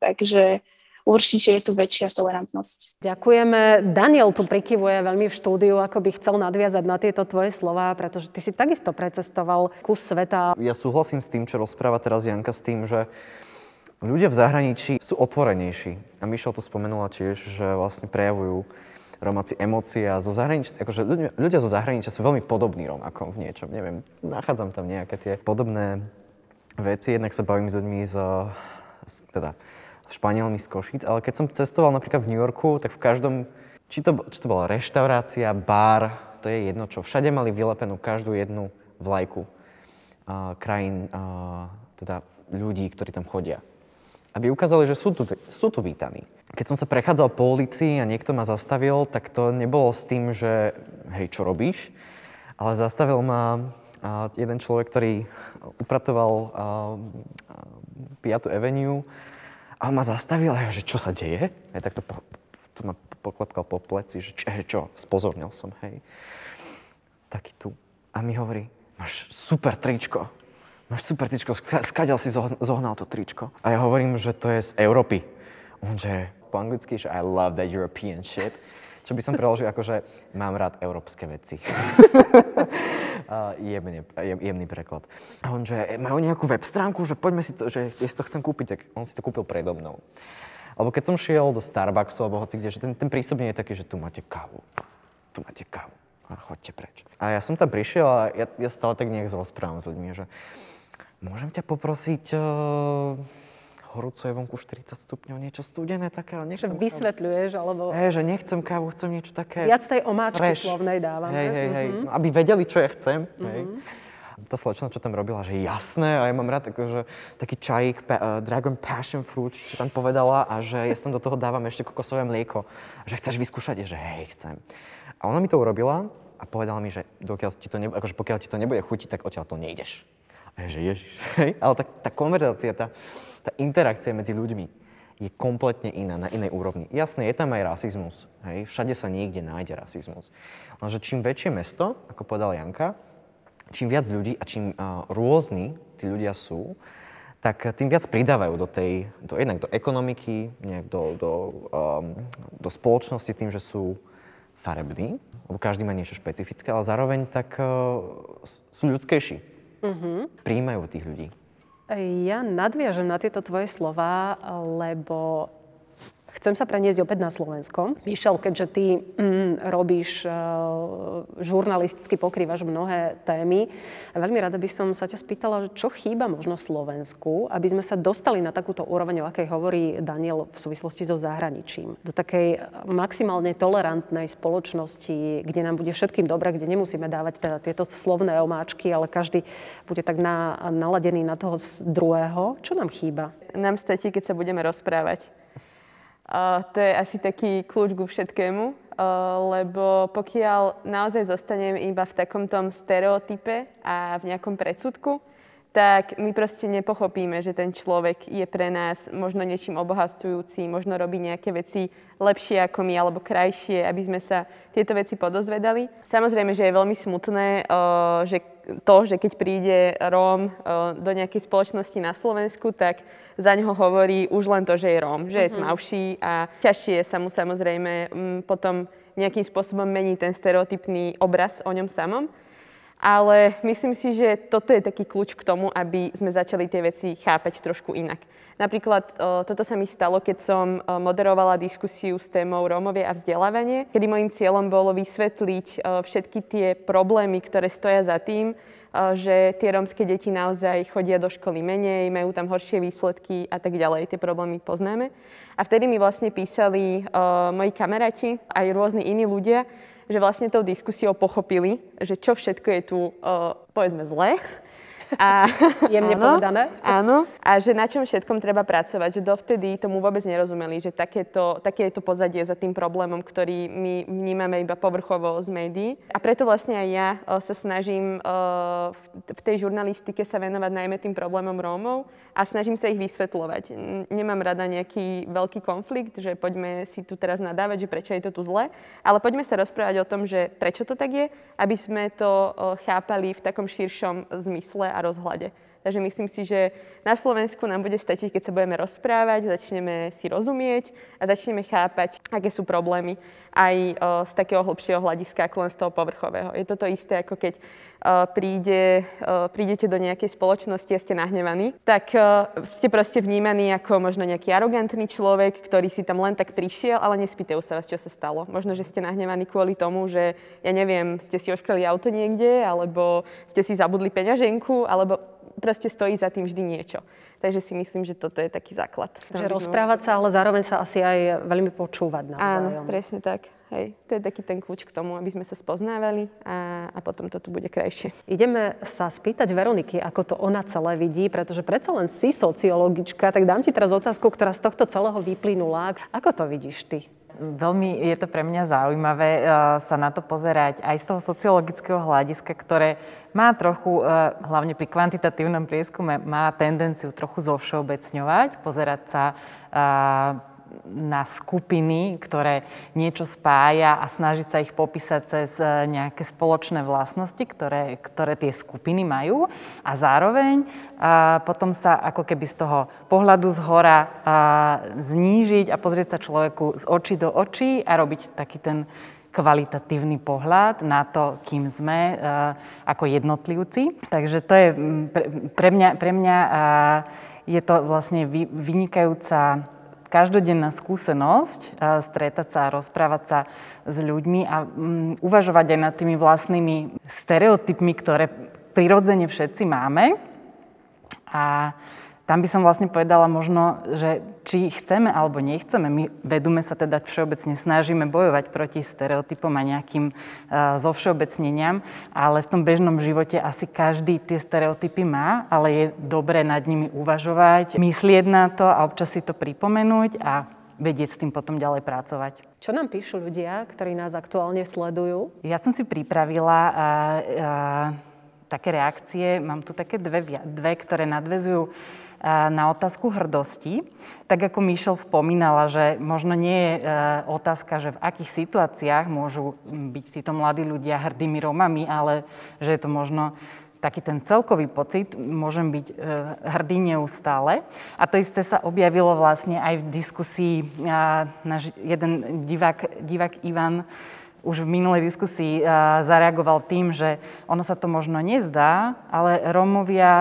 Takže určite je tu väčšia tolerantnosť. Ďakujeme. Daniel tu prikyvuje veľmi v štúdiu, ako by chcel nadviazať na tieto tvoje slova, pretože ty si takisto precestoval kus sveta. Ja súhlasím s tým, čo rozpráva teraz Janka, s tým, že ľudia v zahraničí sú otvorenejší. A Mišel to spomenula tiež, že vlastne prejavujú Romáci emócie a zo zahraničia, akože ľudia, ľudia zo zahraničia sú veľmi podobní Rom ako v niečom, neviem, nachádzam tam nejaké tie podobné veci, jednak sa bavím s ľuďmi z, z teda Španielmi z Košic, ale keď som cestoval napríklad v New Yorku, tak v každom, či to, či to bola reštaurácia, bar, to je jedno čo, všade mali vylepenú každú jednu vlajku uh, krajín, uh, teda ľudí, ktorí tam chodia. Aby ukázali, že sú tu, sú tu vítaní. Keď som sa prechádzal po ulici a niekto ma zastavil, tak to nebolo s tým, že hej, čo robíš? Ale zastavil ma jeden človek, ktorý upratoval uh, 5. Avenue a on ma zastavil a ja, že čo sa deje? Ja takto po, tu ma poklepkal po pleci, že čo, čo, spozornil som, hej. Taký tu. A mi hovorí, máš super tričko. Máš super tričko, skadiaľ si zohnal to tričko? A ja hovorím, že to je z Európy. On že po anglicky, že I love that European shit. Čo by som preložil ako, že mám rád európske veci. jemne, jemný preklad. A on, že majú nejakú web stránku, že poďme si to, že ja si to chcem kúpiť, tak on si to kúpil predo mnou. Alebo keď som šiel do Starbucksu alebo hoci kde, že ten, ten prístup nie je taký, že tu máte kávu. Tu máte kávu. A chodte preč. A ja som tam prišiel a ja, ja stále tak nejak rozprávam s ľuďmi, že môžem ťa poprosiť uh, horúco je vonku 40 stupňov, niečo studené také, ale nechcem... Že vysvetľuješ, alebo... Hej, že nechcem kávu, chcem niečo také... Viac tej omáčky fresh. slovnej dávame. Hej, hej, hej, mm-hmm. aby vedeli, čo ja chcem. Mm-hmm. Hej. Tá slečna, čo tam robila, že jasné, a ja mám rád akože, taký čajík, pa, uh, Dragon Passion Fruit, čo tam povedala, a že ja tam do toho dávam ešte kokosové mlieko. Že chceš vyskúšať? Že hej, chcem. A ona mi to urobila a povedala mi, že dokiaľ ti to nebude, akože pokiaľ ti to nebude chutiť, tak odtiaľ to nejdeš. A je, že ježiš, hej. Ale tá, tá konverzácia, tá, tá interakcia medzi ľuďmi je kompletne iná, na inej úrovni. Jasné, je tam aj rasizmus. Hej? Všade sa niekde nájde rasizmus. Lenže čím väčšie mesto, ako povedal Janka, čím viac ľudí a čím uh, rôzni tí ľudia sú, tak tým viac pridávajú do tej, do, jednak do ekonomiky, nejak do, do, um, do spoločnosti tým, že sú farební, lebo každý má niečo špecifické, ale zároveň tak uh, sú ľudskejší. Mm-hmm. Príjmajú tých ľudí. Ja nadviažem na tieto tvoje slova, lebo Chcem sa preniesť opäť na Slovensko. Mišel, keďže ty mm, robíš, uh, žurnalisticky pokrývaš mnohé témy, veľmi rada by som sa ťa spýtala, čo chýba možno Slovensku, aby sme sa dostali na takúto úroveň, o akej hovorí Daniel v súvislosti so zahraničím. Do takej maximálne tolerantnej spoločnosti, kde nám bude všetkým dobre, kde nemusíme dávať teda tieto slovné omáčky, ale každý bude tak na, naladený na toho druhého. Čo nám chýba? Nám stačí, keď sa budeme rozprávať To je asi taký kľúč ku všetkému, lebo pokiaľ naozaj zostanem iba v takom tom stereotype a v nejakom predsudku, tak my proste nepochopíme, že ten človek je pre nás možno niečím obohacujúci, možno robí nejaké veci lepšie ako my alebo krajšie, aby sme sa tieto veci podozvedali. Samozrejme, že je veľmi smutné, že to, že keď príde Róm do nejakej spoločnosti na Slovensku, tak za neho hovorí už len to, že je Róm, že je mhm. tmavší a ťažšie sa mu samozrejme potom nejakým spôsobom mení ten stereotypný obraz o ňom samom. Ale myslím si, že toto je taký kľúč k tomu, aby sme začali tie veci chápať trošku inak. Napríklad toto sa mi stalo, keď som moderovala diskusiu s témou Rómovie a vzdelávanie, kedy môjim cieľom bolo vysvetliť všetky tie problémy, ktoré stoja za tým, že tie rómske deti naozaj chodia do školy menej, majú tam horšie výsledky a tak ďalej. Tie problémy poznáme. A vtedy mi vlastne písali moji kamaráti, aj rôzni iní ľudia, že vlastne tou diskusiou pochopili, že čo všetko je tu, uh, povedzme, zlé a, Jemne áno, povedané. Áno. A že na čom všetkom treba pracovať. Že dovtedy tomu vôbec nerozumeli, že takéto, také je to pozadie za tým problémom, ktorý my vnímame iba povrchovo z médií. A preto vlastne aj ja o, sa snažím o, v tej žurnalistike sa venovať najmä tým problémom Rómov a snažím sa ich vysvetľovať. Nemám rada nejaký veľký konflikt, že poďme si tu teraz nadávať, že prečo je to tu zle, ale poďme sa rozprávať o tom, že prečo to tak je, aby sme to chápali v takom širšom zmysle a rozhľade. Takže myslím si, že na Slovensku nám bude stačiť, keď sa budeme rozprávať, začneme si rozumieť a začneme chápať, aké sú problémy aj z takého hlbšieho hľadiska, ako len z toho povrchového. Je to to isté, ako keď príde, prídete do nejakej spoločnosti a ste nahnevaní, tak ste proste vnímaní ako možno nejaký arogantný človek, ktorý si tam len tak prišiel, ale nespýtajú sa vás, čo sa stalo. Možno, že ste nahnevaní kvôli tomu, že ja neviem, ste si oškrali auto niekde, alebo ste si zabudli peňaženku, alebo proste stojí za tým vždy niečo. Takže si myslím, že toto je taký základ. Že rozprávať sa, ale zároveň sa asi aj veľmi počúvať navzájom. Áno, presne tak. Hej, to je taký ten kľúč k tomu, aby sme sa spoznávali a, a potom to tu bude krajšie. Ideme sa spýtať Veroniky, ako to ona celé vidí, pretože predsa len si sociologička, tak dám ti teraz otázku, ktorá z tohto celého vyplynula. Ako to vidíš ty? Veľmi je to pre mňa zaujímavé eh, sa na to pozerať aj z toho sociologického hľadiska, ktoré má trochu, eh, hlavne pri kvantitatívnom prieskume, má tendenciu trochu zovšeobecňovať, pozerať sa eh, na skupiny, ktoré niečo spája a snažiť sa ich popísať cez e, nejaké spoločné vlastnosti, ktoré, ktoré tie skupiny majú a zároveň a potom sa ako keby z toho pohľadu z hora a znížiť a pozrieť sa človeku z očí do očí a robiť taký ten kvalitatívny pohľad na to, kým sme ako jednotlivci. Takže to je pre mňa, pre mňa je to vlastne vynikajúca každodenná skúsenosť stretať sa a rozprávať sa s ľuďmi a mm, uvažovať aj nad tými vlastnými stereotypmi, ktoré prirodzene všetci máme. A tam by som vlastne povedala možno, že či chceme alebo nechceme, my vedume sa teda všeobecne snažíme bojovať proti stereotypom a nejakým uh, zovšeobecneniam, ale v tom bežnom živote asi každý tie stereotypy má, ale je dobré nad nimi uvažovať, myslieť na to a občas si to pripomenúť a vedieť s tým potom ďalej pracovať. Čo nám píšu ľudia, ktorí nás aktuálne sledujú? Ja som si pripravila uh, uh, také reakcie, mám tu také dve, dve ktoré nadvezujú na otázku hrdosti. Tak ako Michelle spomínala, že možno nie je e, otázka, že v akých situáciách môžu byť títo mladí ľudia hrdými Romami, ale že je to možno taký ten celkový pocit, môžem byť e, hrdý neustále. A to isté sa objavilo vlastne aj v diskusii. Náš jeden divák, divák Ivan už v minulej diskusii zareagoval tým, že ono sa to možno nezdá, ale Rómovia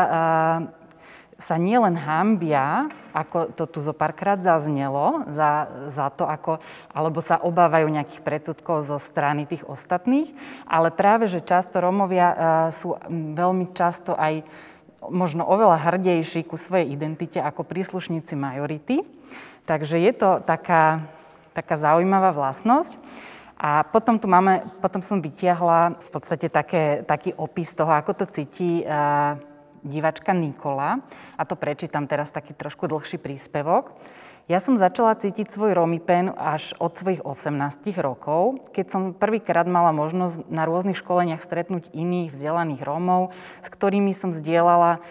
sa nielen hambia, ako to tu zo párkrát zaznelo, za, za to, ako, alebo sa obávajú nejakých predsudkov zo strany tých ostatných, ale práve, že často Rómovia uh, sú veľmi často aj možno oveľa hrdejší ku svojej identite ako príslušníci majority. Takže je to taká, taká zaujímavá vlastnosť. A potom tu máme, potom som vytiahla v podstate také, taký opis toho, ako to cíti uh, divačka Nikola. A to prečítam teraz taký trošku dlhší príspevok. Ja som začala cítiť svoj romipen až od svojich 18 rokov, keď som prvýkrát mala možnosť na rôznych školeniach stretnúť iných vzdelaných Rómov, s ktorými som zdieľala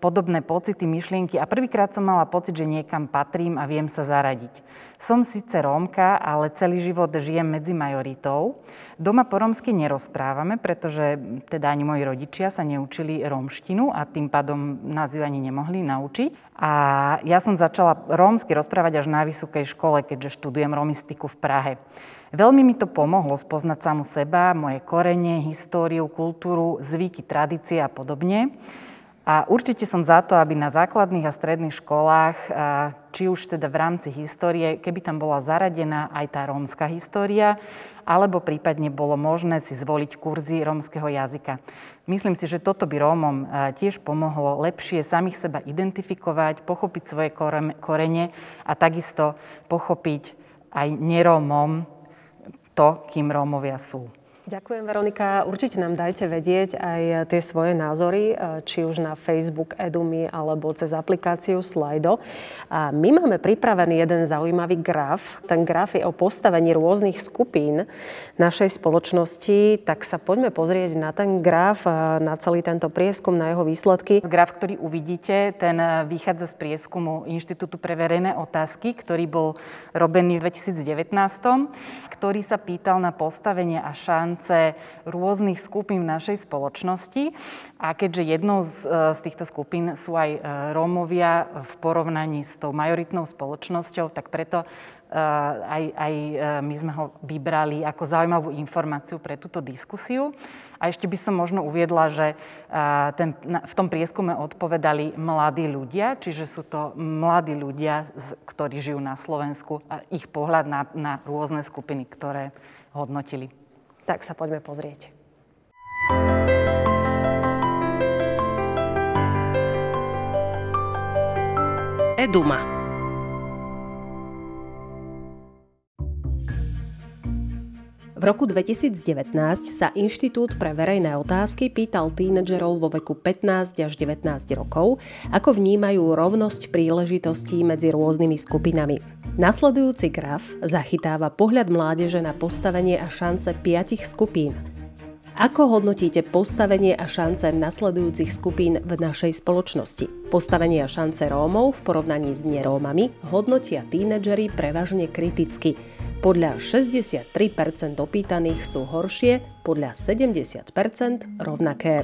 podobné pocity, myšlienky a prvýkrát som mala pocit, že niekam patrím a viem sa zaradiť. Som síce Rómka, ale celý život žijem medzi majoritou. Doma po rómsky nerozprávame, pretože teda ani moji rodičia sa neučili rómštinu a tým pádom nás ju ani nemohli naučiť. A ja som začala rómsky rozprávať až na vysokej škole, keďže študujem romistiku v Prahe. Veľmi mi to pomohlo spoznať samu seba, moje korene, históriu, kultúru, zvyky, tradície a podobne. A určite som za to, aby na základných a stredných školách, či už teda v rámci histórie, keby tam bola zaradená aj tá rómska história, alebo prípadne bolo možné si zvoliť kurzy rómskeho jazyka. Myslím si, že toto by Rómom tiež pomohlo lepšie samých seba identifikovať, pochopiť svoje korene a takisto pochopiť aj nerómom to, kým Rómovia sú. Ďakujem, Veronika. Určite nám dajte vedieť aj tie svoje názory, e, či už na Facebook Edumy alebo cez aplikáciu Slido. A my máme pripravený jeden zaujímavý graf. Ten graf je o postavení rôznych skupín našej spoločnosti. Tak sa poďme pozrieť na ten graf, na celý tento prieskum, na jeho výsledky. Graf, ktorý uvidíte, ten vychádza z prieskumu Inštitútu pre verejné otázky, ktorý bol robený v 2019, ktorý sa pýtal na postavenie a šan rámce rôznych skupín v našej spoločnosti. A keďže jednou z, e, z týchto skupín sú aj e, Rómovia v porovnaní s tou majoritnou spoločnosťou, tak preto e, aj, aj my sme ho vybrali ako zaujímavú informáciu pre túto diskusiu. A ešte by som možno uviedla, že ten, v tom prieskume odpovedali mladí ľudia, čiže sú to mladí ľudia, ktorí žijú na Slovensku a ich pohľad na, na rôzne skupiny, ktoré hodnotili. Tak sa poďme pozrieť. Eduma. V roku 2019 sa Inštitút pre verejné otázky pýtal tínedžerov vo veku 15 až 19 rokov, ako vnímajú rovnosť príležitostí medzi rôznymi skupinami. Nasledujúci graf zachytáva pohľad mládeže na postavenie a šance piatich skupín. Ako hodnotíte postavenie a šance nasledujúcich skupín v našej spoločnosti? Postavenie a šance Rómov v porovnaní s nerómami hodnotia tínedžeri prevažne kriticky – podľa 63% opýtaných sú horšie, podľa 70% rovnaké.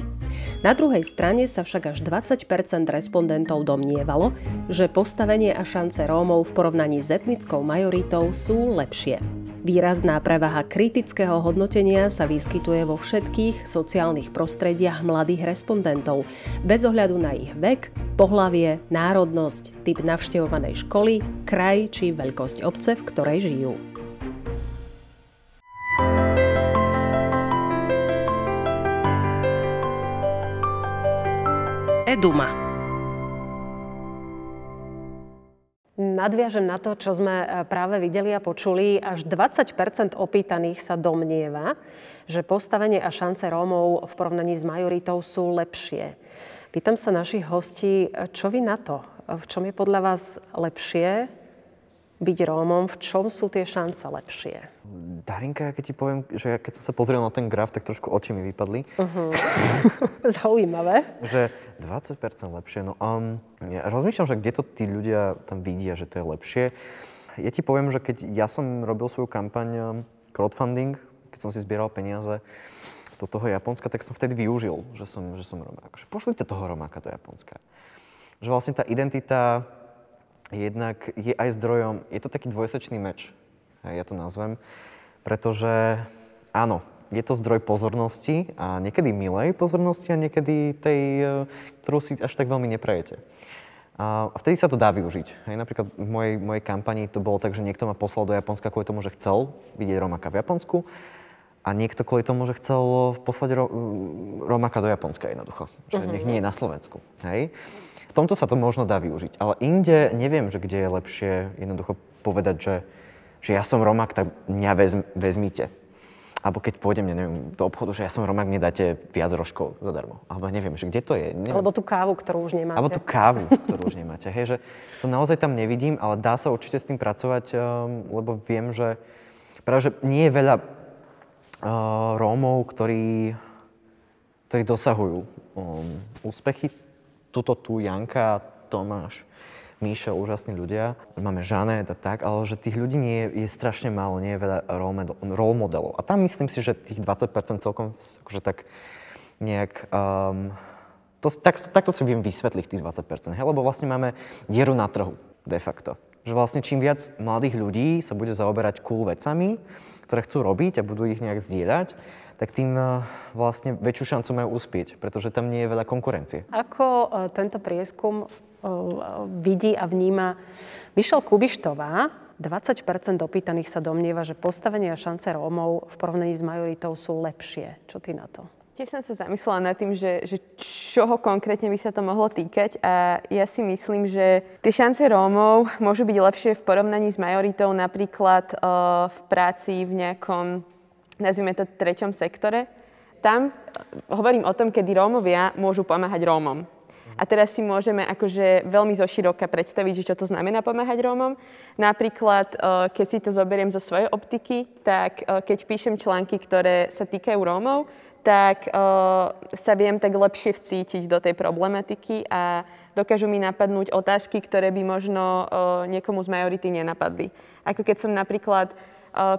Na druhej strane sa však až 20% respondentov domnievalo, že postavenie a šance Rómov v porovnaní s etnickou majoritou sú lepšie. Výrazná prevaha kritického hodnotenia sa vyskytuje vo všetkých sociálnych prostrediach mladých respondentov, bez ohľadu na ich vek, pohlavie, národnosť, typ navštevovanej školy, kraj či veľkosť obce, v ktorej žijú. Duma. Nadviažem na to, čo sme e, práve videli a počuli. Až 20% opýtaných sa domnieva, že postavenie a šance Rómov v porovnaní s majoritou sú lepšie. Pýtam sa našich hostí, čo vy na to? V čom je podľa vás lepšie byť Rómom, v čom sú tie šance lepšie? Darinka, keď ti poviem, že keď som sa pozrel na ten graf, tak trošku oči mi vypadli. Uh-huh. Zaujímavé. že 20% lepšie. No um, ja rozmýšľam, že kde to tí ľudia tam vidia, že to je lepšie. Ja ti poviem, že keď ja som robil svoju kampaň um, crowdfunding, keď som si zbieral peniaze do toho Japonska, tak som vtedy využil, že som, že som Romák. Že pošlite toho Romáka do Japonska. Že vlastne tá identita jednak je aj zdrojom, je to taký dvojsečný meč, ja to nazvem, pretože áno, je to zdroj pozornosti a niekedy milej pozornosti a niekedy tej, e, ktorú si až tak veľmi neprejete. A vtedy sa to dá využiť. Hej, napríklad v mojej, mojej kampani to bolo tak, že niekto ma poslal do Japonska kvôli tomu, že chcel vidieť Romaka v Japonsku a niekto kvôli tomu, že chcel poslať ro, Romaka do Japonska jednoducho. Že uh-huh. nech nie je na Slovensku. Hej. Tomto sa to možno dá využiť. Ale inde neviem, že kde je lepšie jednoducho povedať, že, že ja som Romak, tak mňa vezm, vezmite alebo keď pôjdem, neviem, do obchodu, že ja som Romák, mne dáte viac rožkov zadarmo. Alebo neviem, že kde to je. Neviem. Alebo tú kávu, ktorú už nemáte. Alebo tú kávu, ktorú už nemáte. Hej, že to naozaj tam nevidím, ale dá sa určite s tým pracovať, um, lebo viem, že práve, že nie je veľa uh, Rómov, ktorí, ktorí dosahujú um, úspechy. Tuto tu Janka, Tomáš, Míša, úžasní ľudia, máme Žanet a tak, ale že tých ľudí nie je, je strašne málo, nie je veľa role modelov. A tam myslím si, že tých 20% celkom akože tak nejak... Um, to, tak, takto si viem vysvetliť tých 20%, hej, lebo vlastne máme dieru na trhu de facto. Že vlastne čím viac mladých ľudí sa bude zaoberať cool vecami, ktoré chcú robiť a budú ich nejak zdieľať, tak tým uh, vlastne väčšiu šancu majú uspieť, pretože tam nie je veľa konkurencie. Ako uh, tento prieskum vidí a vníma Mišel Kubištová. 20 dopýtaných sa domnieva, že postavenie a šance Rómov v porovnaní s majoritou sú lepšie. Čo ty na to? Tiež som sa zamyslela nad tým, že, že čoho konkrétne by sa to mohlo týkať a ja si myslím, že tie šance Rómov môžu byť lepšie v porovnaní s majoritou napríklad uh, v práci v nejakom, nazvime to, treťom sektore. Tam hovorím o tom, kedy Rómovia môžu pomáhať Rómom. A teraz si môžeme akože veľmi zoširoka predstaviť, že čo to znamená pomáhať Rómom. Napríklad, eh, keď si to zoberiem zo svojej optiky, tak eh, keď píšem články, ktoré sa týkajú Rómov, tak sa viem tak lepšie vcítiť do tej problematiky a dokážu mi napadnúť otázky, ktoré by možno niekomu z majority nenapadli. Ako keď som napríklad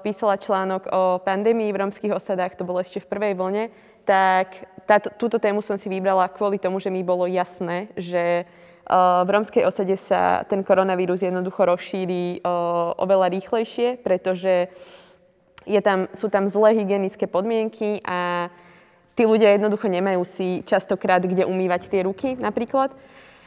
písala článok o pandémii v rómskych osadách, to bolo ešte v prvej vlne, tak táto, túto tému som si vybrala kvôli tomu, že mi bolo jasné, že uh, v rómskej osade sa ten koronavírus jednoducho rozšíri uh, oveľa rýchlejšie, pretože je tam, sú tam zlé hygienické podmienky a tí ľudia jednoducho nemajú si častokrát kde umývať tie ruky napríklad.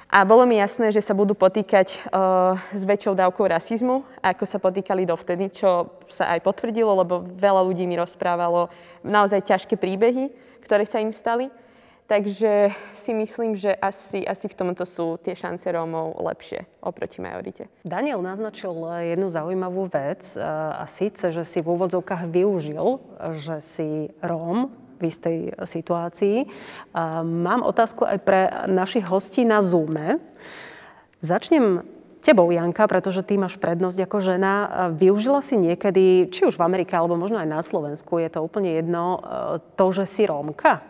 A bolo mi jasné, že sa budú potýkať uh, s väčšou dávkou rasizmu, ako sa potýkali dovtedy, čo sa aj potvrdilo, lebo veľa ľudí mi rozprávalo naozaj ťažké príbehy ktoré sa im stali. Takže si myslím, že asi, asi v tomto sú tie šance Rómov lepšie oproti majorite. Daniel naznačil jednu zaujímavú vec a síce, že si v úvodzovkách využil, že si Róm v istej situácii. Mám otázku aj pre našich hostí na Zoome. Začnem tebou, Janka, pretože ty máš prednosť ako žena. Využila si niekedy, či už v Amerike, alebo možno aj na Slovensku, je to úplne jedno, e, to, že si Rómka?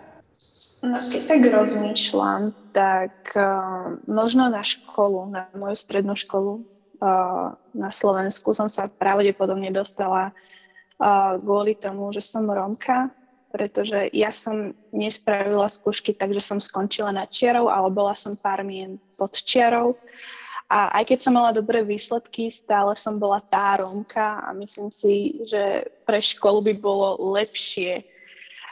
No, keď tak rozmýšľam, tak uh, možno na školu, na moju strednú školu uh, na Slovensku som sa pravdepodobne dostala uh, kvôli tomu, že som Rómka, pretože ja som nespravila skúšky, takže som skončila na čiarou, ale bola som pár mien pod čiarou. A aj keď som mala dobré výsledky, stále som bola tá Rómka a myslím si, že pre školu by bolo lepšie,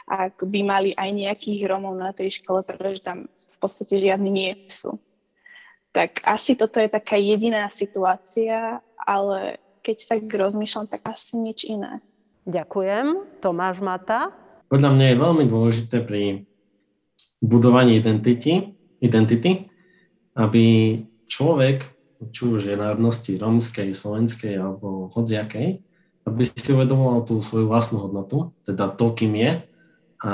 ak by mali aj nejakých Rómov na tej škole, pretože tam v podstate žiadni nie sú. Tak asi toto je taká jediná situácia, ale keď tak rozmýšľam, tak asi nič iné. Ďakujem. Tomáš Mata? Podľa mňa je veľmi dôležité pri budovaní identity, identity aby človek, či už je národnosti rómskej, slovenskej alebo hodziakej, aby si uvedomoval tú svoju vlastnú hodnotu, teda to, kým je a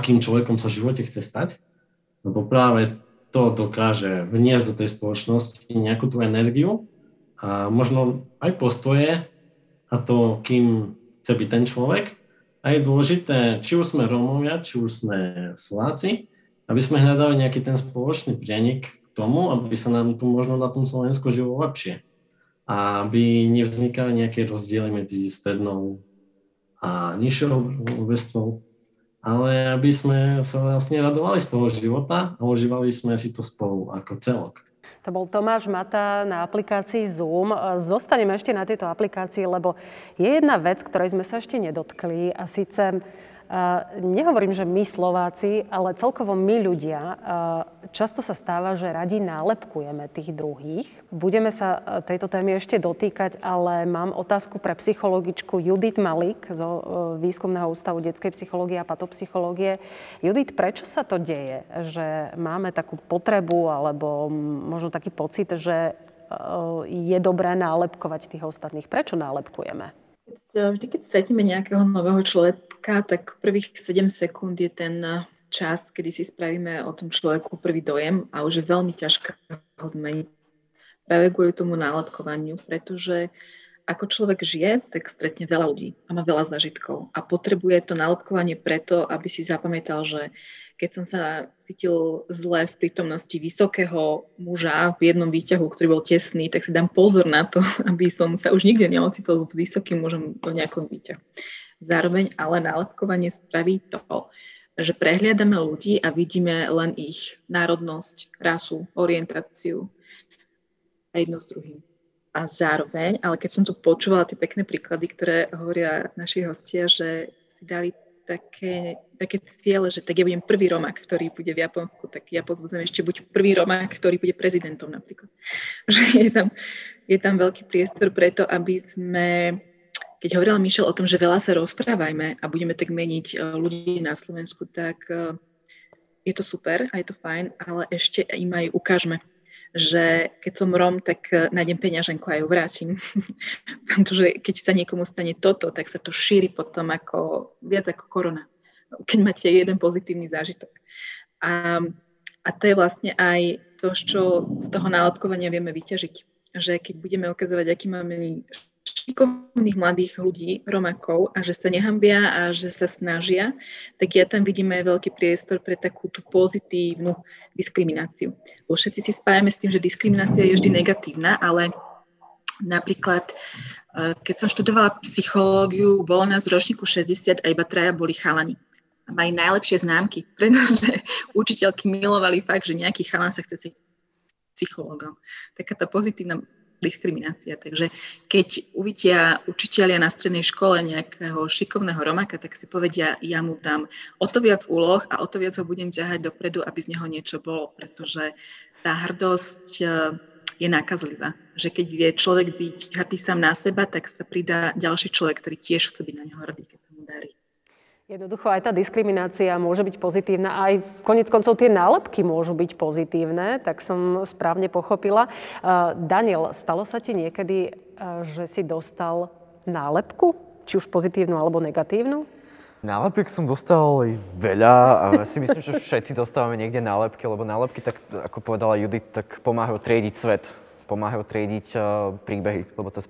akým človekom sa v živote chce stať, lebo práve to dokáže vniesť do tej spoločnosti nejakú tú energiu a možno aj postoje a to, kým chce byť ten človek. A je dôležité, či už sme Rómovia, či už sme Slováci, aby sme hľadali nejaký ten spoločný prienik tomu, aby sa nám tu možno na tom Slovensku žilo lepšie. A aby nevznikali nejaké rozdiely medzi strednou a nižšou vrstvou, ale aby sme sa vlastne radovali z toho života a užívali sme si to spolu ako celok. To bol Tomáš Mata na aplikácii Zoom. Zostaneme ešte na tejto aplikácii, lebo je jedna vec, ktorej sme sa ešte nedotkli a síce Nehovorím, že my Slováci, ale celkovo my ľudia, často sa stáva, že radi nálepkujeme tých druhých. Budeme sa tejto témy ešte dotýkať, ale mám otázku pre psychologičku Judith Malik zo Výskumného ústavu detskej psychológie a patopsychológie. Judith, prečo sa to deje, že máme takú potrebu alebo možno taký pocit, že je dobré nálepkovať tých ostatných? Prečo nálepkujeme? Vždy, keď stretneme nejakého nového človeka, tak prvých 7 sekúnd je ten čas, kedy si spravíme o tom človeku prvý dojem a už je veľmi ťažké ho zmeniť. Práve kvôli tomu nálepkovaniu, pretože ako človek žije, tak stretne veľa ľudí a má veľa zážitkov a potrebuje to nálepkovanie preto, aby si zapamätal, že keď som sa cítil zle v prítomnosti vysokého muža v jednom výťahu, ktorý bol tesný, tak si dám pozor na to, aby som sa už nikde neocitol s vysokým mužom do nejakom výťahu. Zároveň ale nálepkovanie spraví to, že prehliadame ľudí a vidíme len ich národnosť, rasu, orientáciu a jedno s druhým. A zároveň, ale keď som tu počúvala tie pekné príklady, ktoré hovoria naši hostia, že si dali také, také ciele, že tak ja budem prvý Romák, ktorý bude v Japonsku, tak ja pozvúzem ešte buď prvý Romák, ktorý bude prezidentom napríklad. Že je tam, je tam veľký priestor preto, aby sme, keď hovorila Mišel o tom, že veľa sa rozprávajme a budeme tak meniť e, ľudí na Slovensku, tak e, je to super a je to fajn, ale ešte im aj ukážme, že keď som Rom, tak e, nájdem peňaženku a ju vrátim. Pretože keď sa niekomu stane toto, tak sa to šíri potom ako, viac ako korona. Keď máte jeden pozitívny zážitok. A, a to je vlastne aj to, čo z toho nálepkovania vieme vyťažiť. Že keď budeme ukazovať, aký máme šikovných mladých ľudí, Romakov a že sa nehambia a že sa snažia, tak ja tam vidím aj veľký priestor pre takú tú pozitívnu diskrimináciu. Bo všetci si spájame s tým, že diskriminácia je vždy negatívna, ale napríklad e, keď som študovala psychológiu, bolo nás v ročníku 60 a iba traja boli chalani. A mali najlepšie známky, pretože učiteľky milovali fakt, že nejaký chalan sa chce psychológom. Taká tá pozitívna diskriminácia. Takže keď uvidia učiteľia na strednej škole nejakého šikovného Romaka, tak si povedia, ja mu dám o to viac úloh a o to viac ho budem ťahať dopredu, aby z neho niečo bolo, pretože tá hrdosť e, je nákazlivá. Že keď vie človek byť hrdý sám na seba, tak sa pridá ďalší človek, ktorý tiež chce byť na neho hrdý, keď sa mu darí. Jednoducho aj tá diskriminácia môže byť pozitívna. Aj konec koncov tie nálepky môžu byť pozitívne, tak som správne pochopila. Daniel, stalo sa ti niekedy, že si dostal nálepku? Či už pozitívnu alebo negatívnu? Nálepek som dostal veľa a si myslím, že všetci dostávame niekde nálepky, lebo nálepky, tak ako povedala Judith, tak pomáhajú triediť svet, pomáhajú triediť príbehy, lebo cez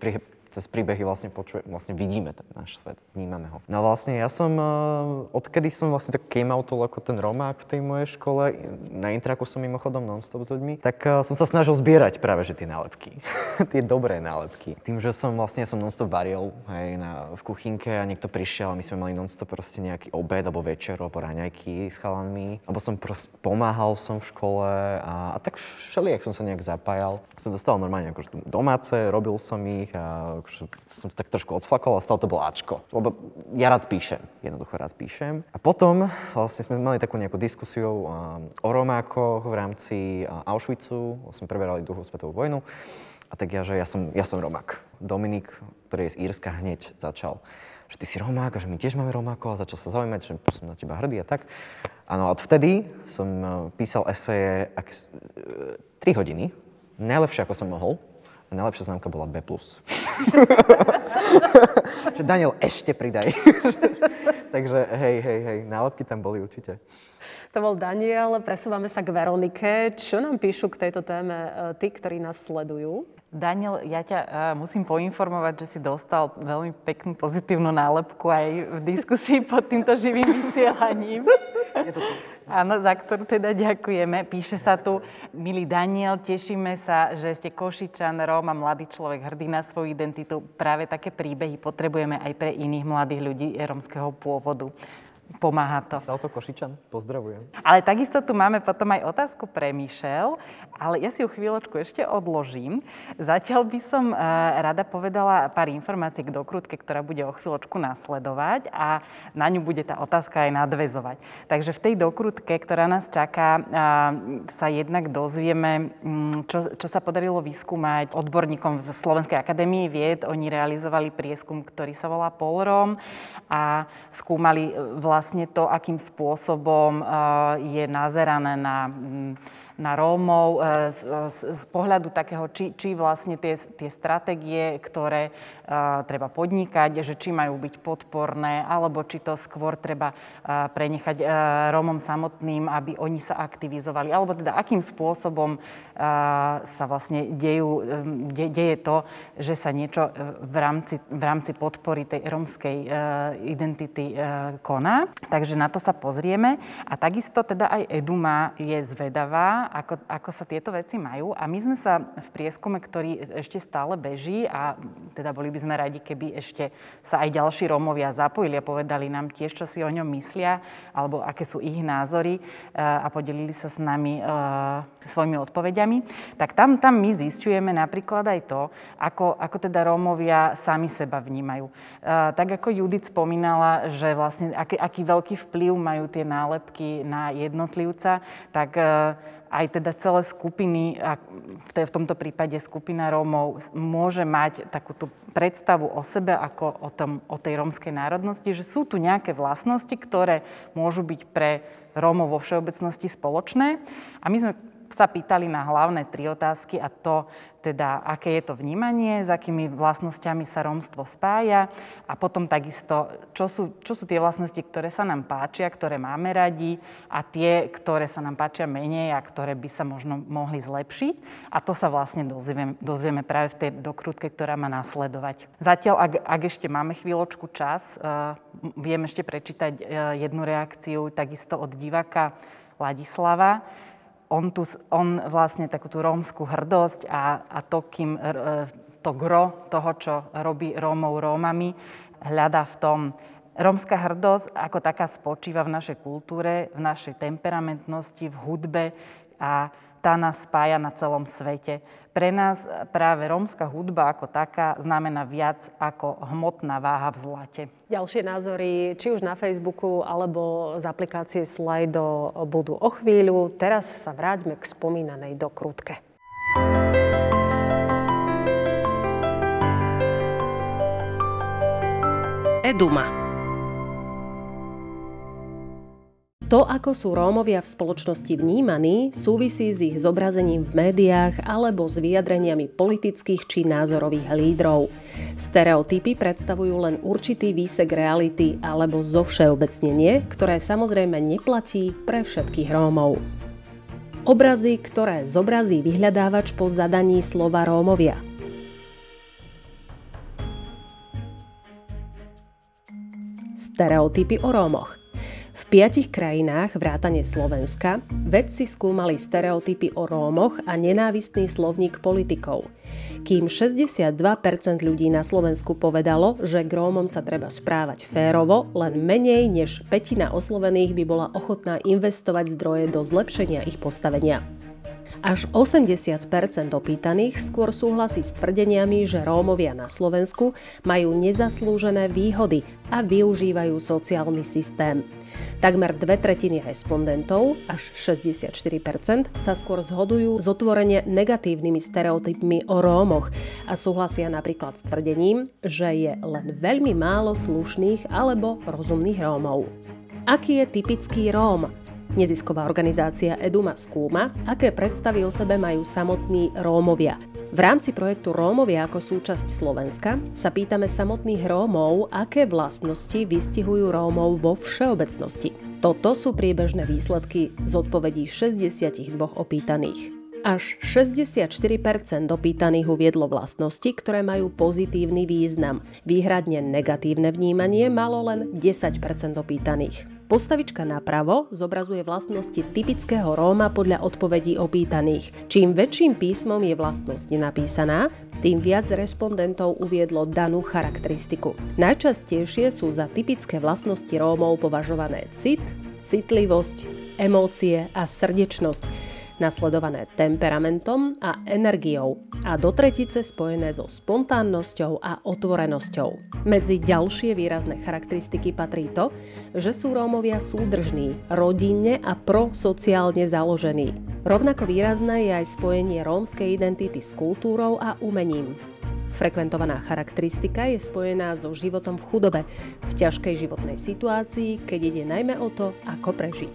cez príbehy vlastne, počuje, vlastne vidíme ten náš svet, vnímame ho. No vlastne ja som, eh, odkedy som vlastne tak came out ako ten Romák v tej mojej škole, na intraku som mimochodom non-stop s ľuďmi, tak eh, som sa snažil zbierať práve že tie nálepky, tie dobré nálepky. Tým, že som vlastne som non-stop varil hej, na, v kuchynke a niekto prišiel a my sme mali non-stop proste nejaký obed alebo večer alebo raňajky s chalanmi, alebo som proste pomáhal som v škole a, a tak všelijak som sa nejak zapájal. Som dostal normálne akože domáce, robil som ich a som to tak trošku odflakol a stalo to bolo Ačko. Lebo ja rád píšem, jednoducho rád píšem. A potom vlastne sme mali takú nejakú diskusiu o Romákoch v rámci Auschwitzu, sme preberali druhú svetovú vojnu. A tak ja, že ja som, ja som Romák. Dominik, ktorý je z Írska, hneď začal že ty si Romák a že my tiež máme Romákov a začal sa zaujímať, že som na teba hrdý a tak. Áno, a vtedy som e, písal eseje ak, 3 e, hodiny, najlepšie ako som mohol. A najlepšia známka bola B+. že Daniel, ešte pridaj. Takže hej, hej, hej, nálepky tam boli určite. To bol Daniel, presúvame sa k Veronike. Čo nám píšu k tejto téme e, tí, ktorí nás sledujú? Daniel, ja ťa uh, musím poinformovať, že si dostal veľmi peknú pozitívnu nálepku aj v diskusii pod týmto živým vysielaním. Áno, za ktorú teda ďakujeme. Píše sa tu, milý Daniel, tešíme sa, že ste Košičan, Róm a mladý človek hrdý na svoju identitu. Práve také príbehy potrebujeme aj pre iných mladých ľudí rómskeho pôvodu. Pomáha to. Salto Košičan, pozdravujem. Ale takisto tu máme potom aj otázku pre Michelle, ale ja si ju chvíľočku ešte odložím. Zatiaľ by som uh, rada povedala pár informácií k dokrutke, ktorá bude o chvíľočku nasledovať a na ňu bude tá otázka aj nadvezovať. Takže v tej dokrutke, ktorá nás čaká, uh, sa jednak dozvieme, um, čo, čo sa podarilo vyskúmať odborníkom v Slovenskej akadémii vied. Oni realizovali prieskum, ktorý sa volá Polrom a skúmali vlastne vlastne to, akým spôsobom eh, je nazerané na mm, na Rómov e, z, z, z pohľadu takého, či, či vlastne tie, tie stratégie, ktoré uh, treba podnikať, že či majú byť podporné, alebo či to skôr treba uh, prenechať uh, Rómom samotným, aby oni sa aktivizovali, alebo teda akým spôsobom sa vlastne dejú, de, deje to, že sa niečo v rámci, v rámci podpory tej rómskej identity koná. Takže na to sa pozrieme. A takisto teda aj Eduma je zvedavá, ako, ako sa tieto veci majú. A my sme sa v prieskume, ktorý ešte stále beží a teda boli by sme radi, keby ešte sa aj ďalší Rómovia zapojili a povedali nám tiež, čo si o ňom myslia, alebo aké sú ich názory eh, a podelili sa s nami uh, svojimi odpovediami. Tak tam, tam my zistujeme napríklad aj to, ako, ako teda Rómovia sami seba vnímajú. Uh, tak ako Judith spomínala, že vlastne aký, aký veľký vplyv majú tie nálepky na jednotlivca, tak uh, aj teda celé skupiny, a v tomto prípade skupina Rómov, môže mať takúto predstavu o sebe ako o, tom, o tej rómskej národnosti, že sú tu nejaké vlastnosti, ktoré môžu byť pre Rómov vo všeobecnosti spoločné. A my sme sa pýtali na hlavné tri otázky a to teda, aké je to vnímanie, s akými vlastnosťami sa rómstvo spája a potom takisto, čo sú, čo sú tie vlastnosti, ktoré sa nám páčia, ktoré máme radi a tie, ktoré sa nám páčia menej a ktoré by sa možno mohli zlepšiť. A to sa vlastne dozvieme, dozvieme práve v tej dokrutke, ktorá má nasledovať. Zatiaľ, ak, ak ešte máme chvíľočku čas, uh, viem ešte prečítať uh, jednu reakciu takisto od diváka Ladislava on, tu, on vlastne takú tú rómskú hrdosť a, a to, kým e, to gro toho, čo robí Rómov Rómami, hľada v tom. Rómska hrdosť ako taká spočíva v našej kultúre, v našej temperamentnosti, v hudbe a tá nás spája na celom svete. Pre nás práve rómska hudba ako taká znamená viac ako hmotná váha v zlate. Ďalšie názory, či už na Facebooku alebo z aplikácie Slido budú o chvíľu. Teraz sa vráťme k spomínanej dokrutke. Eduma. To, ako sú Rómovia v spoločnosti vnímaní, súvisí s ich zobrazením v médiách alebo s vyjadreniami politických či názorových lídrov. Stereotypy predstavujú len určitý výsek reality alebo zovšeobecnenie, ktoré samozrejme neplatí pre všetkých Rómov. Obrazy, ktoré zobrazí vyhľadávač po zadaní slova Rómovia. Stereotypy o Rómoch – piatich krajinách vrátane Slovenska vedci skúmali stereotypy o Rómoch a nenávistný slovník politikov. Kým 62% ľudí na Slovensku povedalo, že k Rómom sa treba správať férovo, len menej než petina oslovených by bola ochotná investovať zdroje do zlepšenia ich postavenia. Až 80% opýtaných skôr súhlasí s tvrdeniami, že Rómovia na Slovensku majú nezaslúžené výhody a využívajú sociálny systém. Takmer dve tretiny respondentov, až 64% sa skôr zhodujú s otvorene negatívnymi stereotypmi o Rómoch a súhlasia napríklad s tvrdením, že je len veľmi málo slušných alebo rozumných Rómov. Aký je typický Róm? Nezisková organizácia Eduma skúma, aké predstavy o sebe majú samotní Rómovia. V rámci projektu Rómovia ako súčasť Slovenska sa pýtame samotných Rómov, aké vlastnosti vystihujú Rómov vo všeobecnosti. Toto sú priebežné výsledky z odpovedí 62 opýtaných. Až 64% opýtaných uviedlo vlastnosti, ktoré majú pozitívny význam. Výhradne negatívne vnímanie malo len 10% opýtaných. Postavička napravo zobrazuje vlastnosti typického Róma podľa odpovedí opýtaných. Čím väčším písmom je vlastnosť napísaná, tým viac respondentov uviedlo danú charakteristiku. Najčastejšie sú za typické vlastnosti Rómov považované cit, citlivosť, emócie a srdečnosť nasledované temperamentom a energiou a do tretice spojené so spontánnosťou a otvorenosťou. Medzi ďalšie výrazné charakteristiky patrí to, že sú Rómovia súdržní, rodinne a prosociálne založení. Rovnako výrazné je aj spojenie rómskej identity s kultúrou a umením. Frekventovaná charakteristika je spojená so životom v chudobe, v ťažkej životnej situácii, keď ide najmä o to, ako prežiť.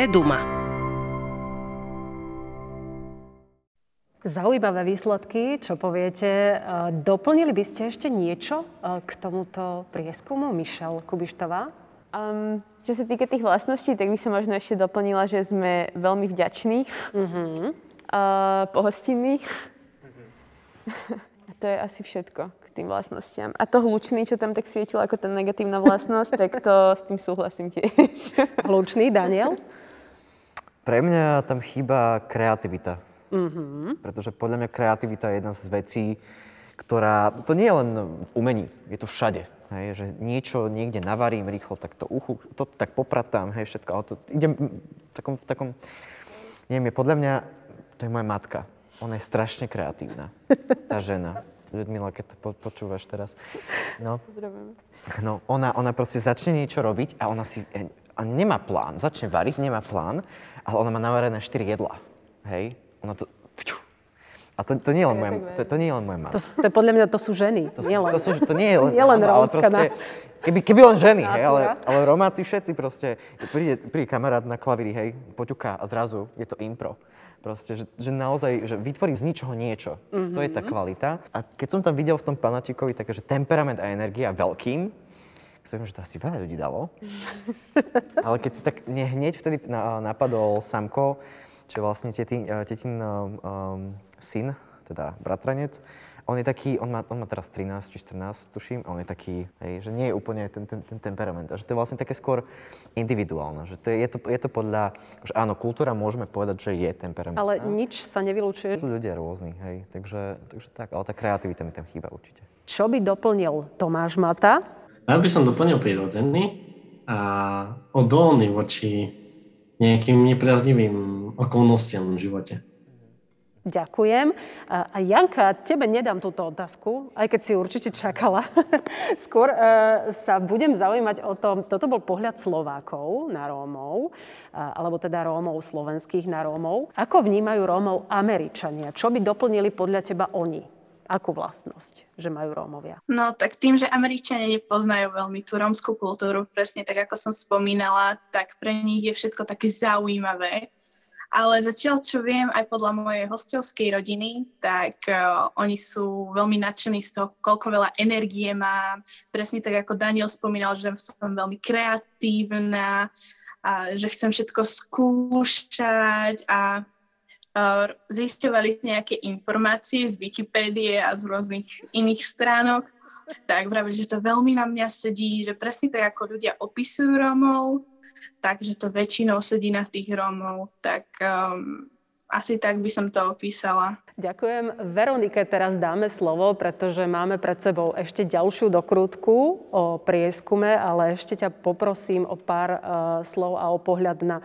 Eduma. Zaujímavé výsledky, čo poviete. Doplnili by ste ešte niečo e, k tomuto prieskumu, Mišel Kubištová? Um, čo sa týka tých vlastností, tak by som možno ešte doplnila, že sme veľmi vďační, uh-huh. uh, pohostinní. Uh-huh. A to je asi všetko k tým vlastnostiam. A to hlučný, čo tam tak svietilo ako tá negatívna vlastnosť, tak to s tým súhlasím tiež. Hlučný, Daniel? Pre mňa tam chýba kreativita. Mm-hmm. Pretože podľa mňa kreativita je jedna z vecí, ktorá, to nie je len v umení, je to všade. Hej, že niečo niekde navarím rýchlo, tak to uchu, to tak popratám, hej, všetko, ale to idem v takom, v takom, neviem, je podľa mňa, to je moja matka. Ona je strašne kreatívna, tá žena. Ľudmila, keď to po, počúvaš teraz. No, no ona, ona proste začne niečo robiť a ona si, a nemá plán, začne variť, nemá plán ale ona má navarené 4 jedlá. Hej? Ona to... A to, to nie je len moja, to, to nie je len moja mama. To, to, podľa mňa to sú ženy. To, nie len. To, sú, to nie je len, nie len ale proste, keby, keby len ženy, hej, ale, ale Romáci všetci proste, príde, príde kamarát na klavíri, hej, poťuká a zrazu je to impro. Proste, že, že naozaj, že vytvorí z ničoho niečo. Mm-hmm. To je tá kvalita. A keď som tam videl v tom panačikovi také, že temperament a energia veľkým, si že to asi veľa ľudí dalo. Ale keď si tak hneď vtedy napadol Samko, čo je vlastne tetin, eh, tetin um, syn, teda bratranec, on je taký, on má, on má teraz 13 či 14, tuším, a on je taký, hej, že nie je úplne ten, ten, ten temperament. A že to je vlastne také skôr individuálne. Že to je, je, to, je to podľa, že áno, kultúra môžeme povedať, že je temperament. Ale nič sa nevylučuje. Sú ľudia rôzni, hej, takže, takže tak, ale tá kreativita mi tam chýba určite. Čo by doplnil Tomáš Mata? Rád by som doplnil prirodzený a odolný voči nejakým nepriaznivým okolnostiam v živote. Ďakujem. A Janka, tebe nedám túto otázku, aj keď si určite čakala. Skôr uh, sa budem zaujímať o tom, toto bol pohľad Slovákov na Rómov, uh, alebo teda Rómov slovenských na Rómov. Ako vnímajú Rómov Američania? Čo by doplnili podľa teba oni? Akú vlastnosť, že majú Rómovia? No tak tým, že Američania nepoznajú veľmi tú rómskú kultúru, presne tak ako som spomínala, tak pre nich je všetko také zaujímavé. Ale zatiaľ, čo viem aj podľa mojej hostovskej rodiny, tak uh, oni sú veľmi nadšení z toho, koľko veľa energie mám. Presne tak, ako Daniel spomínal, že som veľmi kreatívna, a že chcem všetko skúšať a zisťovali nejaké informácie z Wikipédie a z rôznych iných stránok, tak vraví, že to veľmi na mňa sedí, že presne tak, ako ľudia opisujú Rómov, takže to väčšinou sedí na tých Rómov, tak um, asi tak by som to opísala. Ďakujem. Veronike teraz dáme slovo, pretože máme pred sebou ešte ďalšiu dokrútku o prieskume, ale ešte ťa poprosím o pár uh, slov a o pohľad na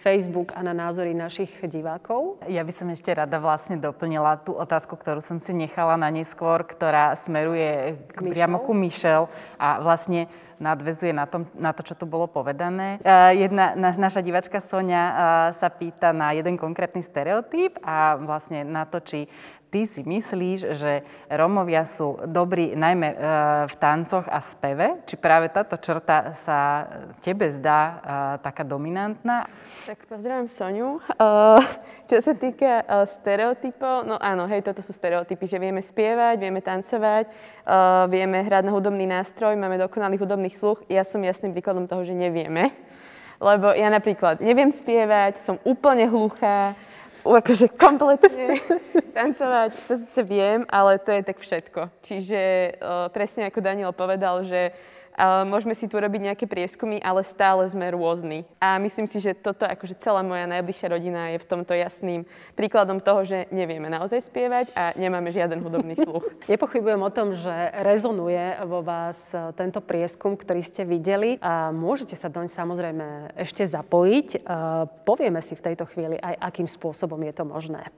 Facebook a na názory našich divákov. Ja by som ešte rada vlastne doplnila tú otázku, ktorú som si nechala na neskôr, ktorá smeruje k, priamo ku Michel a vlastne nadvezuje na, tom, na to, čo tu bolo povedané. Jedna, na, naša divačka Sonia sa pýta na jeden konkrétny stereotyp a vlastne na to, či ty si myslíš, že Rómovia sú dobrí najmä e, v tancoch a speve? Či práve táto črta sa tebe zdá e, taká dominantná? Tak pozdravím Soniu. Uh, čo sa týka stereotypov, no áno, hej, toto sú stereotypy, že vieme spievať, vieme tancovať, vieme hrať na hudobný nástroj, máme dokonalý hudobný sluch. Ja som jasným príkladom toho, že nevieme. Lebo ja napríklad neviem spievať, som úplne hluchá, akože kompletne tancovať, to sice viem, ale to je tak všetko. Čiže uh, presne ako Daniel povedal, že môžeme si tu robiť nejaké prieskumy, ale stále sme rôzni. A myslím si, že toto, akože celá moja najbližšia rodina je v tomto jasným príkladom toho, že nevieme naozaj spievať a nemáme žiaden hudobný sluch. Nepochybujem o tom, že rezonuje vo vás e, tento prieskum, ktorý ste videli a môžete sa doň samozrejme ešte zapojiť. Uh, povieme si v tejto chvíli aj, akým spôsobom je to možné.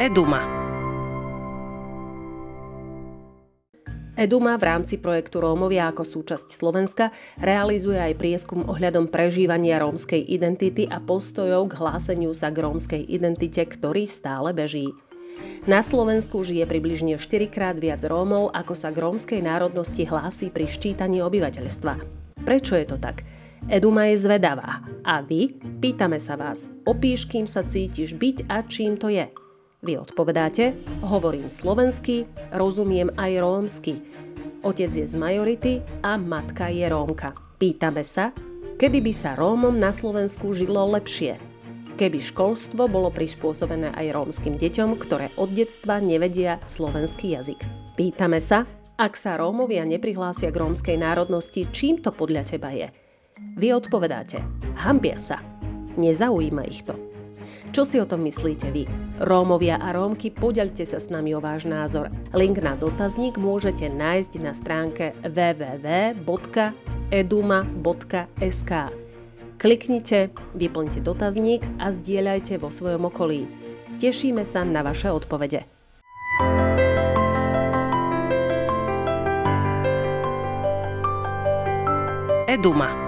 Eduma. Eduma v rámci projektu Rómovia ako súčasť Slovenska realizuje aj prieskum ohľadom prežívania rómskej identity a postojov k hláseniu sa k rómskej identite, ktorý stále beží. Na Slovensku žije približne 4 krát viac Rómov, ako sa k rómskej národnosti hlási pri ščítaní obyvateľstva. Prečo je to tak? Eduma je zvedavá. A vy? Pýtame sa vás. Opíš, kým sa cítiš byť a čím to je. Vy odpovedáte, hovorím slovensky, rozumiem aj rómsky. Otec je z majority a matka je Rómka. Pýtame sa, kedy by sa Rómom na Slovensku žilo lepšie. Keby školstvo bolo prispôsobené aj rómskym deťom, ktoré od detstva nevedia slovenský jazyk. Pýtame sa, ak sa Rómovia neprihlásia k rómskej národnosti, čím to podľa teba je? Vy odpovedáte, hambia sa. Nezaujíma ich to. Čo si o tom myslíte vy? Rómovia a Rómky, poďaľte sa s nami o váš názor. Link na dotazník môžete nájsť na stránke www.eduma.sk. Kliknite, vyplňte dotazník a zdieľajte vo svojom okolí. Tešíme sa na vaše odpovede. Eduma.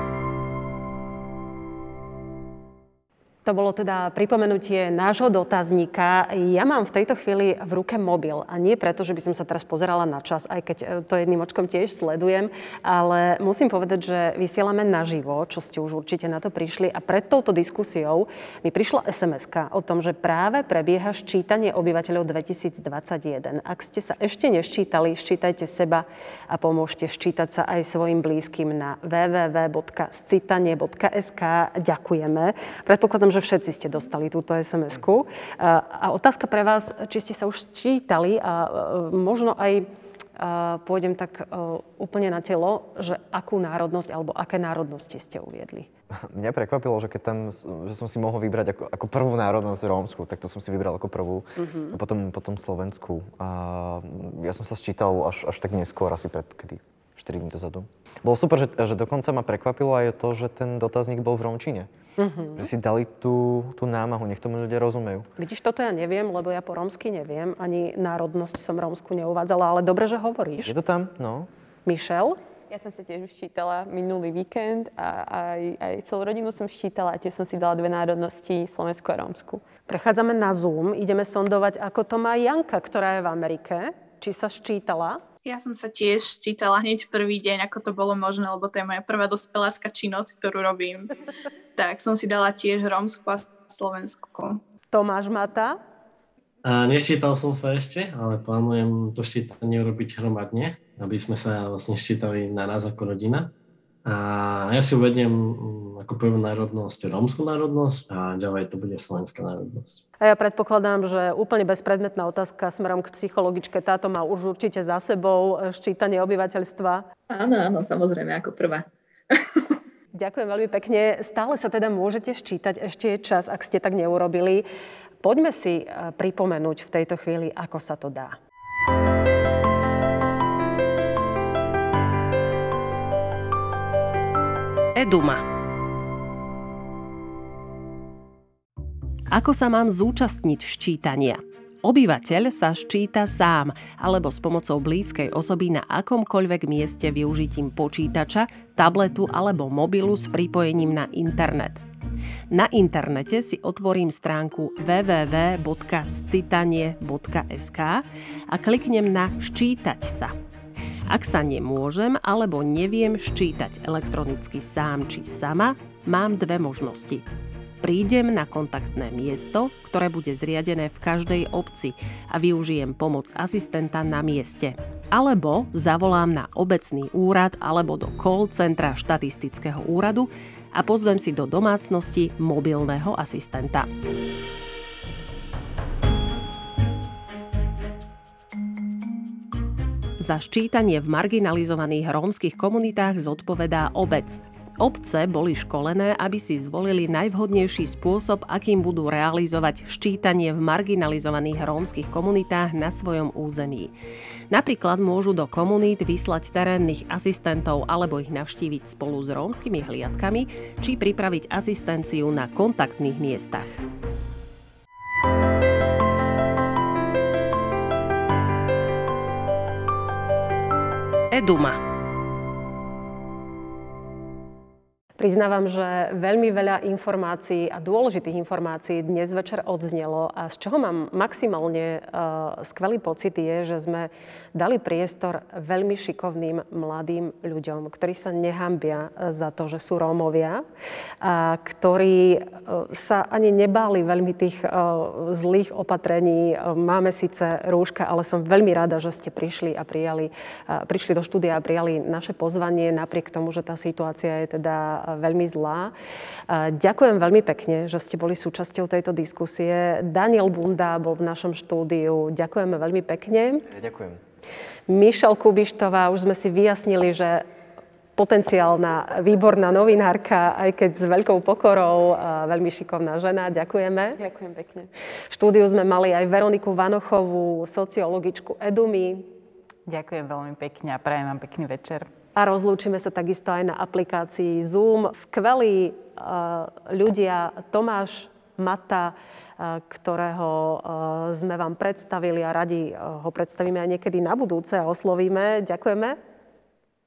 To bolo teda pripomenutie nášho dotazníka. Ja mám v tejto chvíli v ruke mobil a nie preto, že by som sa teraz pozerala na čas, aj keď e, to jedným očkom tiež sledujem, ale musím povedať, že vysielame naživo, čo ste už určite na to prišli a pred touto diskusiou mi prišla sms o tom, že práve prebieha ščítanie obyvateľov 2021. Ak ste sa ešte neščítali, ščítajte seba a pomôžte ščítať sa aj svojim blízkym na www.scitanie.sk. Ďakujeme. Predpokladám, že že všetci ste dostali túto SMS-ku. A otázka pre vás, či ste sa už sčítali a e, možno aj pôjdem tak úplne na telo, že akú národnosť alebo aké národnosti ste uviedli? Mňa prekvapilo, že keď tam, že som si mohol vybrať ako, ako prvú národnosť rómsku, tak to som si vybral ako prvú, uh-huh. a potom, potom Slovensku. A ja som sa sčítal až, až tak neskôr, asi pred kedy, 4 dní dozadu. Bolo super, že, že dokonca ma prekvapilo aj to, že ten dotazník bol v Romčine. Uh-huh. Že si dali tú, tú námahu, nech tomu ľudia rozumejú. Vidíš, toto ja neviem, lebo ja po rómsky neviem, ani národnosť som rómsku neuvádzala, ale dobre, že hovoríš. Je to tam, no. Michelle? Ja som sa tiež už ščítala minulý víkend a aj, aj celú rodinu som ščítala a tiež som si dala dve národnosti, Slovensku a Rómsku. Prechádzame na Zoom, ideme sondovať, ako to má Janka, ktorá je v Amerike. Či sa ščítala? Ja som sa tiež čítala hneď prvý deň, ako to bolo možné, lebo to je moja prvá dospelácka činnosť, ktorú robím. tak som si dala tiež Rómsku a Slovensku. Tomáš Mata? A neščítal som sa ešte, ale plánujem to ščítanie urobiť hromadne, aby sme sa vlastne ščítali na nás ako rodina. A ja si uvediem mm, ako prvú národnosť rómskú národnosť a ďalej to bude slovenská národnosť. A ja predpokladám, že úplne bezpredmetná otázka smerom k psychologičke. Táto má už určite za sebou e, ščítanie obyvateľstva. Áno, áno, samozrejme, ako prvá. Ďakujem veľmi pekne. Stále sa teda môžete ščítať, ešte je čas, ak ste tak neurobili. Poďme si e, pripomenúť v tejto chvíli, ako sa to dá. Eduma. Ako sa mám zúčastniť ščítania? Obyvateľ sa ščíta sám alebo s pomocou blízkej osoby na akomkoľvek mieste využitím počítača, tabletu alebo mobilu s pripojením na internet. Na internete si otvorím stránku www.scitanie.sk a kliknem na Ščítať sa. Ak sa nemôžem alebo neviem ščítať elektronicky sám či sama, mám dve možnosti. Prídem na kontaktné miesto, ktoré bude zriadené v každej obci a využijem pomoc asistenta na mieste. Alebo zavolám na obecný úrad alebo do call centra štatistického úradu a pozvem si do domácnosti mobilného asistenta. Za ščítanie v marginalizovaných rómskych komunitách zodpovedá obec. Obce boli školené, aby si zvolili najvhodnejší spôsob, akým budú realizovať ščítanie v marginalizovaných rómskych komunitách na svojom území. Napríklad môžu do komunít vyslať terénnych asistentov alebo ich navštíviť spolu s rómskymi hliadkami či pripraviť asistenciu na kontaktných miestach. Eduma. Priznávam, že veľmi veľa informácií a dôležitých informácií dnes večer odznelo a z čoho mám maximálne uh, skvelý pocit je, že sme dali priestor veľmi šikovným mladým ľuďom, ktorí sa nehambia za to, že sú Rómovia a ktorí uh, sa ani nebáli veľmi tých uh, zlých opatrení. Máme síce rúška, ale som veľmi rada, že ste prišli a prijali, prišli do štúdia a prijali naše pozvanie, napriek tomu, že tá situácia je teda veľmi zlá. Ďakujem veľmi pekne, že ste boli súčasťou tejto diskusie. Daniel Bunda bol v našom štúdiu. Ďakujeme veľmi pekne. Ja ďakujem. Mišel Kubištová, už sme si vyjasnili, že potenciálna, výborná novinárka, aj keď s veľkou pokorou, veľmi šikovná žena. Ďakujeme. Ďakujem pekne. V štúdiu sme mali aj Veroniku Vanochovú, sociologičku Edumy. Ďakujem veľmi pekne a prajem vám pekný večer a rozlúčime sa takisto aj na aplikácii Zoom. Skvelí uh, ľudia, Tomáš Mata, uh, ktorého uh, sme vám predstavili a radi ho predstavíme aj niekedy na budúce a oslovíme. Ďakujeme.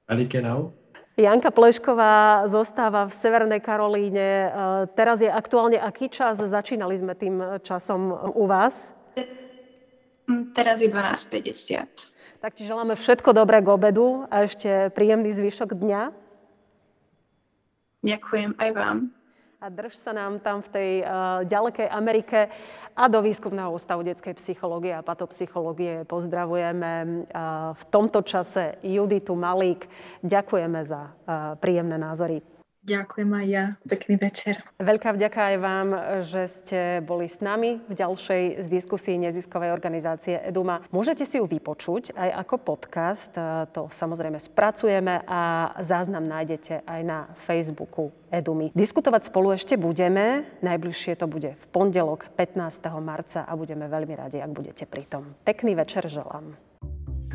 Alikenau. Janka Plešková zostáva v Severnej Karolíne. Teraz je aktuálne aký čas? Začínali sme tým časom u vás? Teraz je 12.50. Tak ti želáme všetko dobré k obedu a ešte príjemný zvyšok dňa. Ďakujem aj vám. A drž sa nám tam v tej uh, ďalekej Amerike a do Výskumného ústavu detskej psychológie a patopsychológie pozdravujeme uh, v tomto čase Juditu Malík. Ďakujeme za uh, príjemné názory. Ďakujem aj ja. Pekný večer. Veľká vďaka aj vám, že ste boli s nami v ďalšej z diskusii neziskovej organizácie Eduma. Môžete si ju vypočuť aj ako podcast. To samozrejme spracujeme a záznam nájdete aj na Facebooku Edumy. Diskutovať spolu ešte budeme. Najbližšie to bude v pondelok 15. marca a budeme veľmi radi, ak budete pri tom. Pekný večer želám.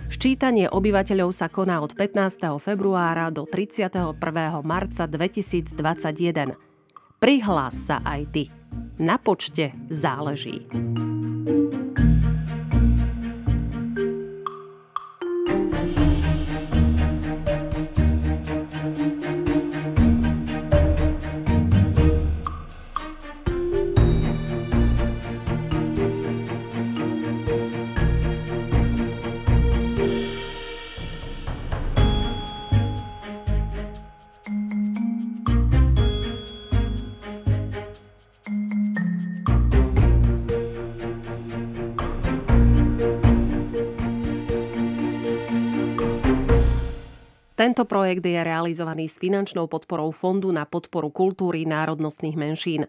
Ščítanie obyvateľov sa koná od 15. februára do 31. marca 2021. Prihlás sa aj ty. Na počte záleží. Tento projekt je realizovaný s finančnou podporou Fondu na podporu kultúry národnostných menšín.